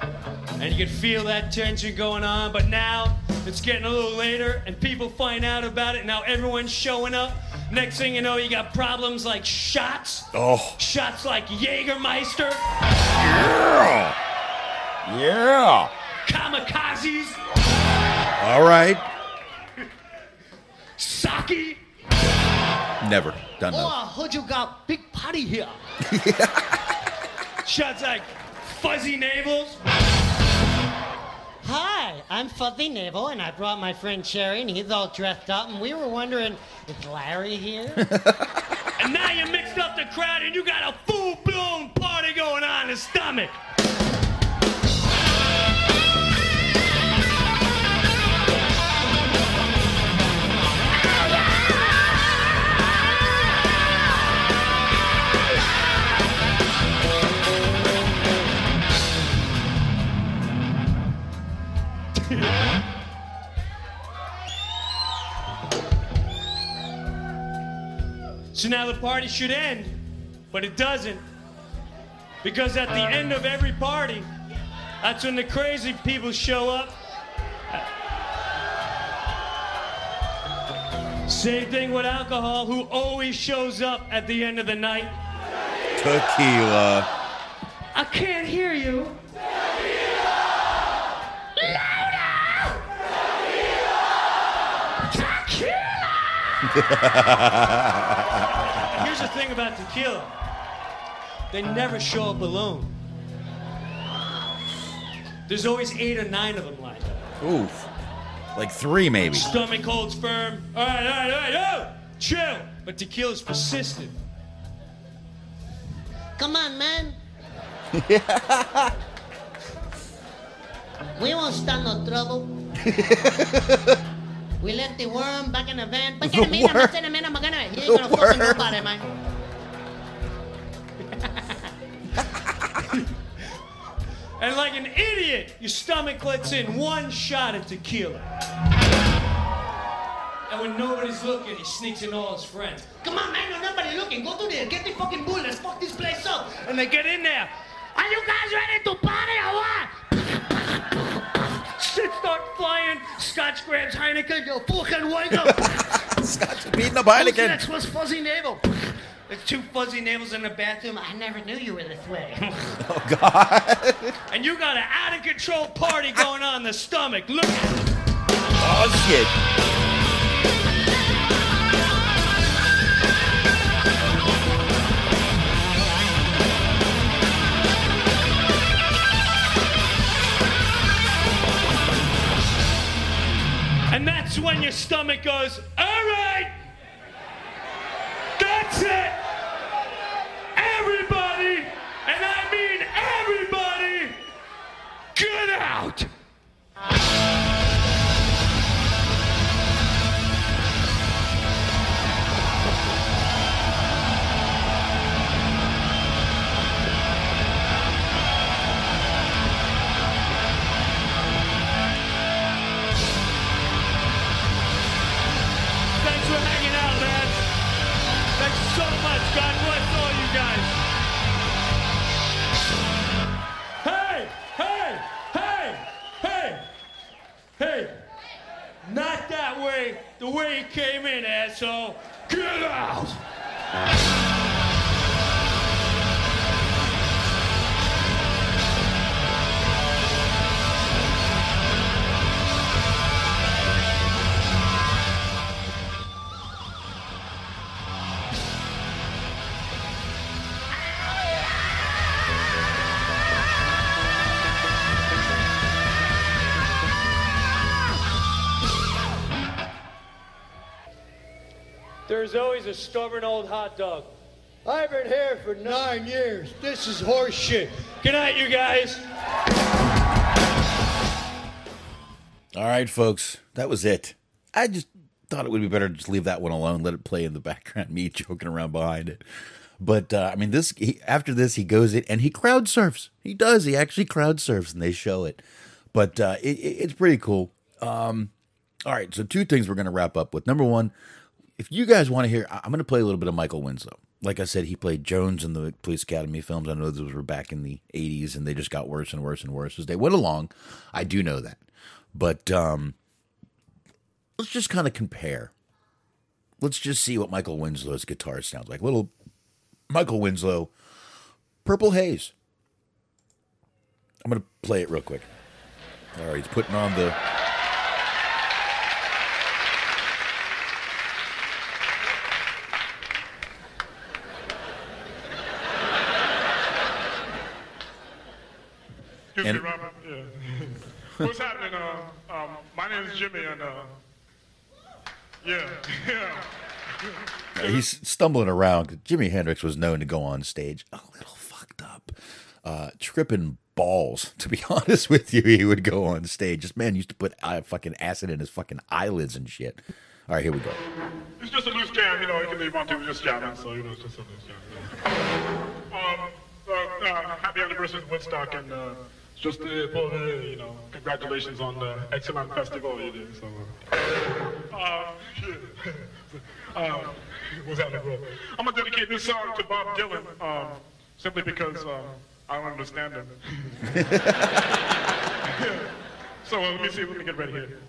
And you can feel that tension going on, but now it's getting a little later and people find out about it. Now everyone's showing up. Next thing you know, you got problems like shots. Oh. Shots like Jägermeister, Yeah. Yeah. kamikazes, All right. sake. Never done Oh, that. I heard you got big party here. (laughs) Shots like fuzzy navels. Hi, I'm Fuzzy Navel, and I brought my friend Cherry, and he's all dressed up, and we were wondering, is Larry here? (laughs) And now you mixed up the crowd and you got a full blown party going on in the stomach. So now the party should end, but it doesn't. Because at the uh. end of every party, that's when the crazy people show up. Same thing with alcohol, who always shows up at the end of the night. Tequila. I can't hear you. Here's the thing about tequila they never show up alone. There's always eight or nine of them lined up. Oof. Like three, maybe. Stomach holds firm. All right, all right, all right, yo, chill. But tequila's persistent. Come on, man. (laughs) we won't start no trouble. (laughs) we left the worm back in the van. But in a minute, worm? but in a minute, I'm gonna. He ain't gonna fucking nobody, man. And like an idiot, your stomach lets in one shot of tequila. And when nobody's looking, he sneaks in all his friends. Come on, man. No nobody looking. Go to there. Get the fucking bull. Let's fuck this place up. And they get in there. Are you guys ready to party or what? Shit start flying. Scotch grabs Heineken. Yo, fucking wake up. (laughs) Scotch beating up Who's Heineken. next? What's fuzzy navel? There's two fuzzy navels in the bathroom. I never knew you were this way. (laughs) Oh, God. And you got an out of control party going on in the stomach. Look. Oh, shit. When your stomach goes, all right, that's it. Everybody, and I mean everybody, get out. The way you came in, asshole. Get out. There's always a stubborn old hot dog. I've been here for nine years. This is horseshit. Good night, you guys. All right, folks, that was it. I just thought it would be better to just leave that one alone, let it play in the background, (laughs) me joking around behind it. But uh, I mean, this he, after this, he goes in and he crowd surfs. He does. He actually crowd surfs, and they show it. But uh, it, it- it's pretty cool. Um, all right, so two things we're going to wrap up with. Number one, if you guys want to hear, I'm going to play a little bit of Michael Winslow. Like I said, he played Jones in the Police Academy films. I know those were back in the 80s, and they just got worse and worse and worse as they went along. I do know that. But um, let's just kind of compare. Let's just see what Michael Winslow's guitar sounds like. Little Michael Winslow, Purple Haze. I'm going to play it real quick. All right, he's putting on the. Excuse And- me, Robert. Yeah. (laughs) What's happening? Uh, um, my name is Jimmy, and uh, yeah, yeah. He's stumbling around. Jimi Hendrix was known to go on stage a little fucked up, uh, tripping balls. (laughs) To be (laughs) honest with you, he would go on stage. This man used to put uh, fucking acid in his fucking eyelids and shit. All right, here we go. It's just a loose jam, you know. You can leave on to just jamming, so you know, it's just a loose jam. Um, uh, uh, happy anniversary to Woodstock, and uh, just uh, for the, you know, congratulations on the excellent festival you did. So, uh, uh, shit. uh, I'm gonna dedicate this song to Bob Dylan, um, simply because um, I don't understand him. (laughs) so uh, let me see. Let me get ready here.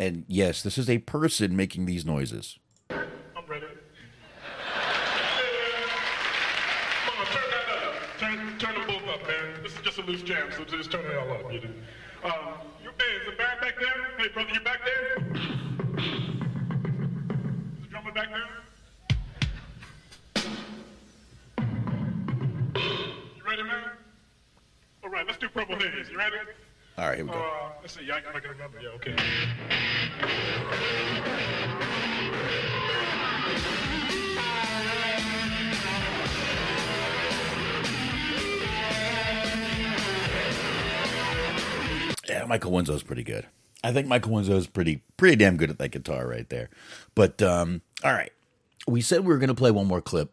And yes, this is a person making these noises. I'm ready. Turn that up. Turn, turn them both up, man. This is just a loose jam, so just turn it all up. You know? Um, you, hey, is the band back there? Hey, brother, you back there? Is the drummer back there? You ready, man? All right, let's do Purple Haze. You ready? All right, here we go. Uh, let's see. Yeah, I, I can remember. Yeah, okay. Yeah, Michael Winslow's pretty good. I think Michael Winslow's pretty pretty damn good at that guitar right there. But um, all right, we said we were going to play one more clip.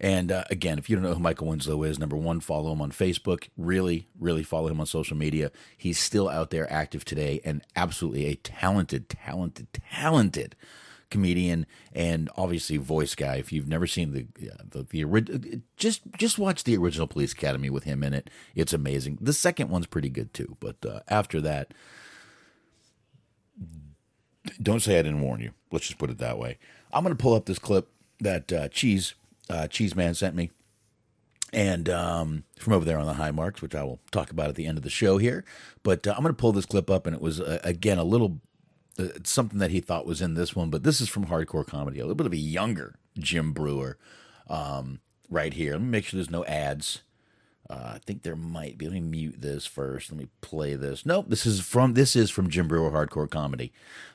And uh, again, if you don't know who Michael Winslow is, number one, follow him on Facebook. Really, really follow him on social media. He's still out there active today and absolutely a talented, talented, talented comedian and obviously voice guy. If you've never seen the the, the ori- just just watch the original Police Academy with him in it. It's amazing. The second one's pretty good too, but uh, after that, don't say I didn't warn you. Let's just put it that way. I'm going to pull up this clip that uh, Cheese uh, Cheese Man sent me, and um, from over there on the high marks, which I will talk about at the end of the show here. But uh, I'm going to pull this clip up, and it was uh, again a little uh, something that he thought was in this one, but this is from Hardcore Comedy, a little bit of a younger Jim Breuer, um, right here. Let me make sure there's no ads. Uh, I think there might be. Let me mute this first. Let me play this. Nope, this is from this is from Jim Breuer Hardcore Comedy.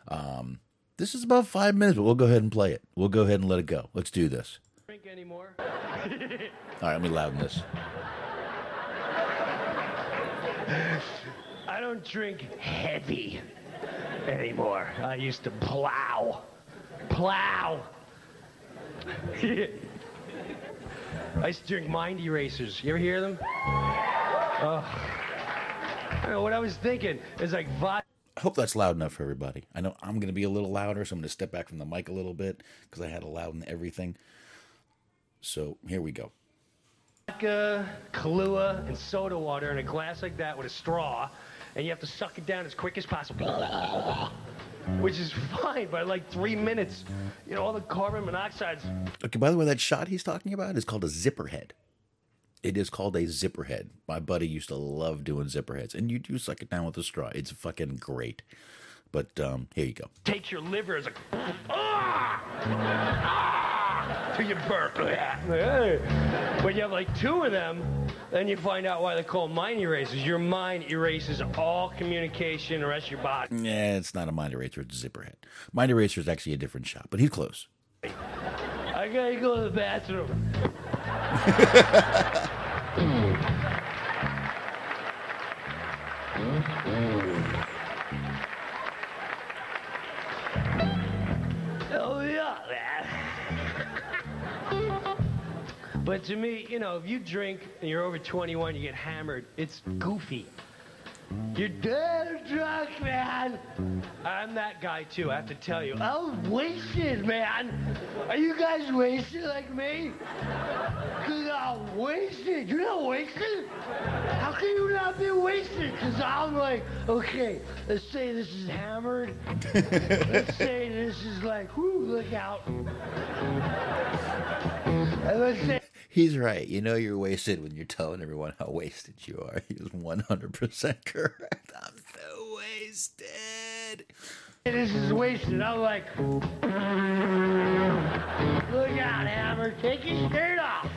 Um, this is about five minutes, but we'll go ahead and play it. We'll go ahead and let it go. Let's do this. Drink anymore? (laughs) All right, let me louden this. I don't drink heavy anymore. I used to plow. Plow. (laughs) I used to drink mind erasers. You ever hear them? Oh. I know, what I was thinking is like vodka. I hope that's loud enough for everybody. I know I'm going to be a little louder, so I'm going to step back from the mic a little bit because I had to louden everything. So here we go. vodka, Kahlua, and soda water in a glass like that with a straw, and you have to suck it down as quick as possible. (laughs) Which is fine, but like three minutes, you know, all the carbon monoxide's Okay, by the way, that shot he's talking about is called a zipper head. It is called a zipper head. My buddy used to love doing zipper heads, and you do suck it down with a straw. It's fucking great. But um, here you go. takes your liver as a (laughs) ah! Ah! Till you burp. but you have like two of them, then you find out why they call them mind erasers. Your mind erases all communication, the rest of your body. Yeah, it's not a mind eraser, it's a zipper head. Mind eraser is actually a different shot, but he's close. I gotta go to the bathroom. Oh (laughs) But to me, you know, if you drink and you're over 21, you get hammered, it's goofy. You're dead drunk, man. I'm that guy too, I have to tell you. I was wasted, man. Are you guys wasted like me? Cause I'm wasted. You're not wasted? How can you not be wasted? Cause I'm like, okay, let's say this is hammered. let's (laughs) say this is like, whoo, look out. And let's say He's right. You know you're wasted when you're telling everyone how wasted you are. He's 100% correct. (laughs) I'm so wasted. this is wasted. I'm like, look out, Hammer, take your shirt off.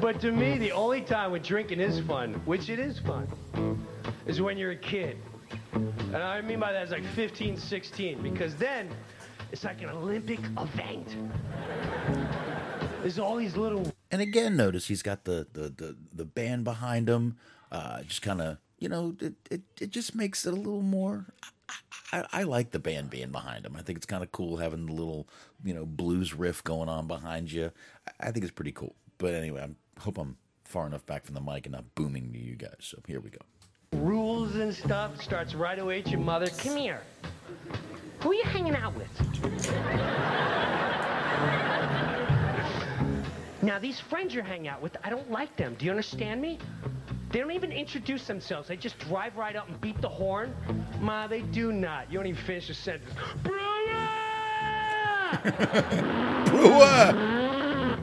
But to me, the only time when drinking is fun, which it is fun, is when you're a kid. And I mean by that is like 15, 16, because then it's like an Olympic event. There's all these little And again, notice he's got the the the, the band behind him. Uh, just kind of, you know, it, it it just makes it a little more. I, I like the band being behind him. I think it's kind of cool having the little, you know, blues riff going on behind you. I, I think it's pretty cool. But anyway, I hope I'm far enough back from the mic and not booming to you guys. So here we go. rules and stuff. Starts right away at your mother. Come here. Who are you hanging out with? Now, these friends you're hanging out with, I don't like them. Do you understand me? They don't even introduce themselves. They just drive right up and beat the horn. Ma, they do not. You don't even finish the sentence. Bruh! Bruh!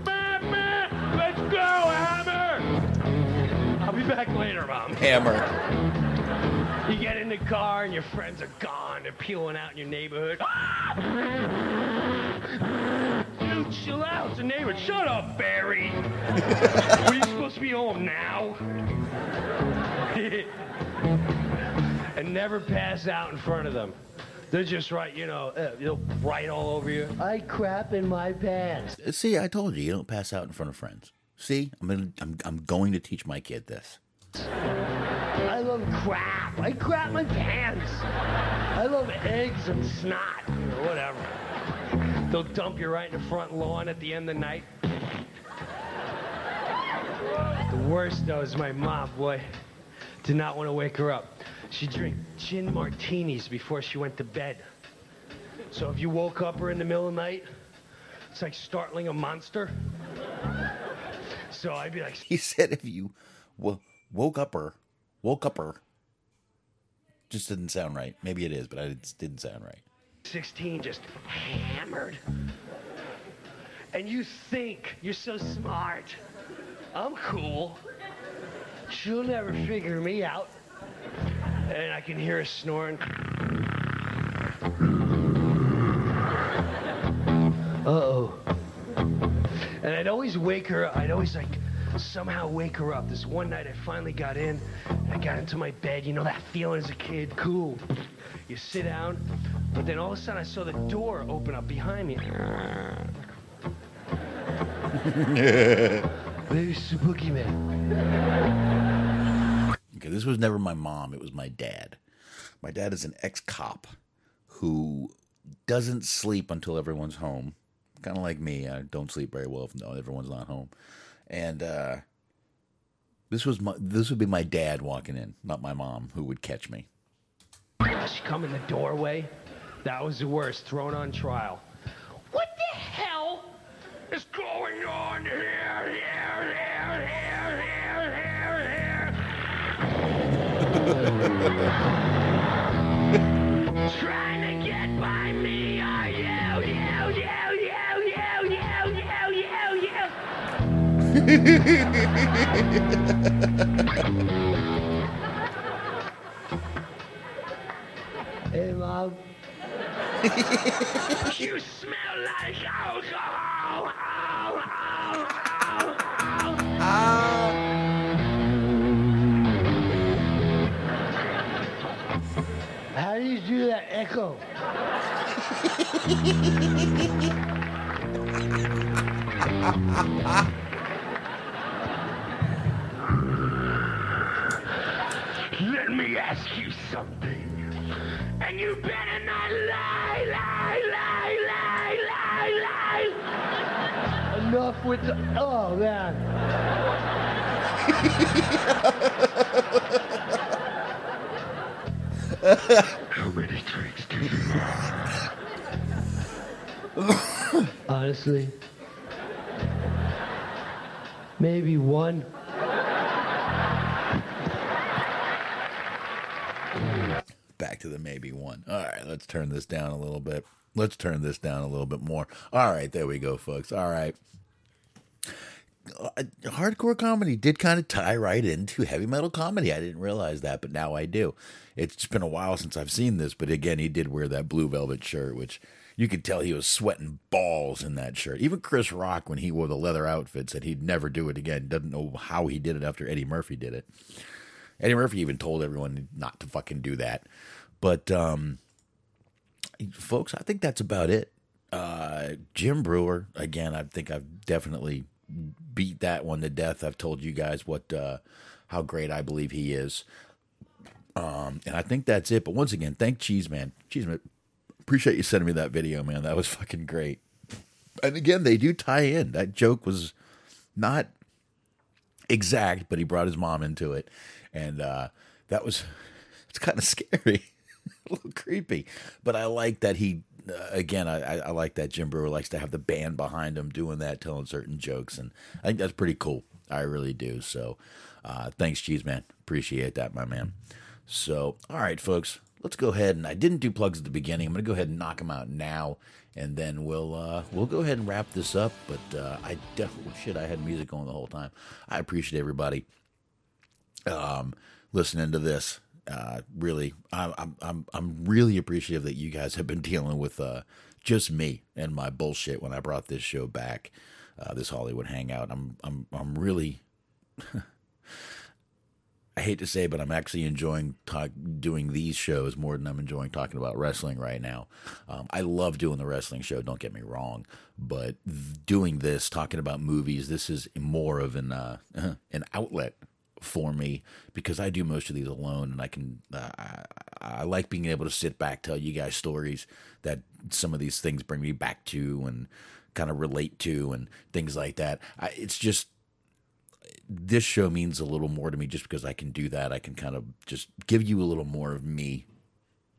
Mama! Let's go, Hammer! I'll be back later, Mom. Hammer. You get in the car and your friends are gone. They're peeling out in your neighborhood. (laughs) Dude, chill out. It's a neighborhood. Shut up, Barry. (laughs) Were you supposed to be home now? (laughs) and never pass out in front of them. They're just right, you know, uh, they'll right all over you. I crap in my pants. See, I told you, you don't pass out in front of friends. See, I'm gonna, I'm, I'm going to teach my kid this. I love crap. I crap my pants. I love eggs and snot, or whatever. They'll dump you right in the front lawn at the end of the night. The worst, though, is my mom, boy. Did not want to wake her up. She drank gin martinis before she went to bed. So if you woke up her in the middle of the night, it's like startling a monster. So I'd be like, He said if you wo- woke up her, woke up her, just didn't sound right. Maybe it is, but it didn't sound right. 16 just hammered. And you think you're so smart. I'm cool. She'll never figure me out. And I can hear her snoring. Uh-oh. And I'd always wake her up. I'd always like somehow wake her up. This one night I finally got in. I got into my bed. You know that feeling as a kid? Cool. You sit down, but then all of a sudden I saw the door open up behind me. Baby Spooky Man. Okay, this was never my mom, it was my dad. My dad is an ex cop who doesn't sleep until everyone's home. Kind of like me. I don't sleep very well if no, everyone's not home. And uh, this was my this would be my dad walking in, not my mom, who would catch me. She come in the doorway. That was the worst. Thrown on trial. What the hell is going on here? Here, here, here, here, here, here. (laughs) Trying to get by me, are you? You, you, you, you, you, you, you, you. (laughs) Hey, Mom. you smell like alcohol. Ow, ow, ow, How do you do that echo? Let me ask you something. And you better not lie, lie, lie, lie, lie, lie. Enough with the. Oh, man. (laughs) How many drinks do you have? Honestly, maybe one. Back to the maybe one. All right, let's turn this down a little bit. Let's turn this down a little bit more. All right, there we go, folks. All right. Uh, hardcore comedy did kind of tie right into heavy metal comedy. I didn't realize that, but now I do. It's been a while since I've seen this, but again, he did wear that blue velvet shirt, which you could tell he was sweating balls in that shirt. Even Chris Rock, when he wore the leather outfit, said he'd never do it again. Doesn't know how he did it after Eddie Murphy did it. Eddie Murphy even told everyone not to fucking do that. But um, folks, I think that's about it. Uh, Jim Breuer, again, I think I've definitely beat that one to death. I've told you guys what uh, how great I believe he is. Um, and I think that's it. But once again, thank Cheese Man. Cheese Man, appreciate you sending me that video, man. That was fucking great. And again, they do tie in. That joke was not exact, but he brought his mom into it, and uh, that was (laughs) it's kind of scary, (laughs) a little creepy. But I like that he. Uh, again, I, I like that Jim Breuer likes to have the band behind him doing that, telling certain jokes, and I think that's pretty cool. I really do. So, uh, thanks, Cheese Man. Appreciate that, my man. So, all right, folks, let's go ahead and I didn't do plugs at the beginning. I'm to go ahead and knock them out now, and then we'll uh, we'll go ahead and wrap this up. But uh, I definitely shit, I had music going the whole time. I appreciate everybody um, listening to this. Uh, really, I'm, I'm I'm really appreciative that you guys have been dealing with uh, just me and my bullshit when I brought this show back, uh, this Hollywood Hangout. I'm I'm I'm really. (laughs) I hate to say, but I'm actually enjoying talk, doing these shows more than I'm enjoying talking about wrestling right now. Um, I love doing the wrestling show. Don't get me wrong, but doing this, talking about movies, this is more of an uh, (laughs) an outlet for me because I do most of these alone, and I can uh, I, I like being able to sit back, tell you guys stories that some of these things bring me back to, and kind of relate to, and things like that. I, it's just this show means a little more to me just because I can do that. I can kind of just give you a little more of me,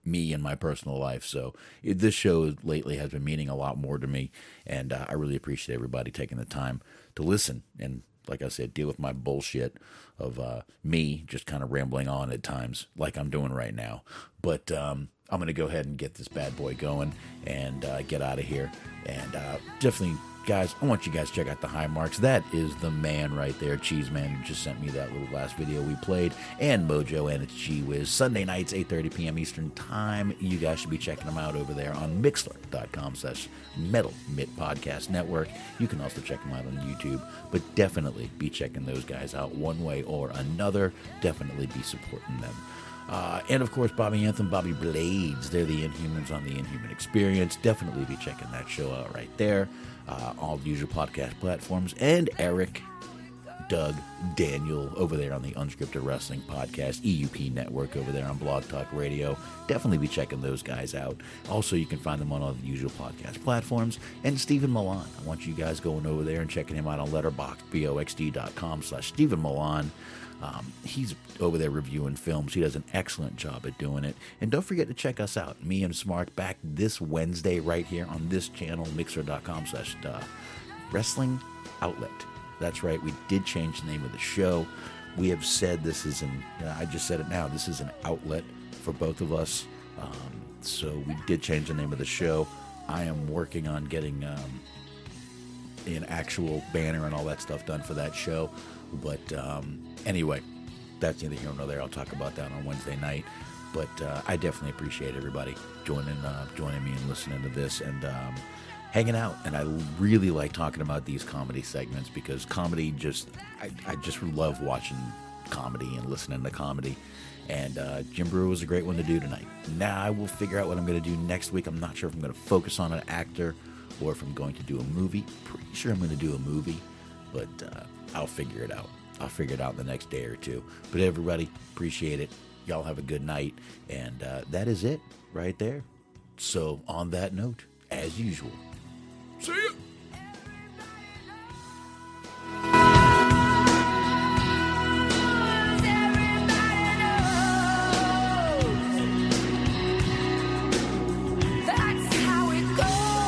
me and my personal life. So it, this show lately has been meaning a lot more to me, and uh, I really appreciate everybody taking the time to listen and. Like I said, deal with my bullshit of uh, me just kind of rambling on at times, like I'm doing right now. But um, I'm going to go ahead and get this bad boy going and uh, get out of here. And uh, definitely guys, I want you guys to check out the high marks. That is the man right there, Cheese Man, who just sent me that little last video we played, and Mojo and it's G Wiz. Sunday nights, 8:30 p.m. Eastern Time. You guys should be checking them out over there on Mixlr.com slash Metal Mitt Podcast Network. You can also check them out on YouTube, but definitely be checking those guys out one way or another. Definitely be supporting them. Uh, and of course, Bobby Anthem, Bobby Blades. They're the Inhumans on the Inhuman Experience. Definitely be checking that show out right there uh, all the usual podcast platforms, and Eric, Doug, Daniel over there on the Unscripted Wrestling Podcast, EUP Network over there on Blog Talk Radio. Definitely be checking those guys out. Also, you can find them on all the usual podcast platforms. And Stephen Milan. I want you guys going over there and checking him out on Letterboxd, boxd.com slash Stephen Milan. Um, he's over there reviewing films. He does an excellent job at doing it. And don't forget to check us out, me and Smart, back this Wednesday right here on this channel, mixer.com slash uh, wrestling outlet. That's right, we did change the name of the show. We have said this is an, I just said it now, this is an outlet for both of us. Um, so we did change the name of the show. I am working on getting um, an actual banner and all that stuff done for that show. But um, anyway, that's neither here nor there. I'll talk about that on Wednesday night. But uh, I definitely appreciate everybody joining uh, joining me and listening to this and um, hanging out. And I really like talking about these comedy segments because comedy just I, I just love watching comedy and listening to comedy. And uh, Jim Breuer was a great one to do tonight. Now I will figure out what I'm going to do next week. I'm not sure if I'm going to focus on an actor or if I'm going to do a movie. Pretty sure I'm going to do a movie, but uh, I'll figure it out. I'll figure it out the next day or two. But everybody, appreciate it. Y'all have a good night. And uh, that is it right there. So, on that note, as usual, see ya.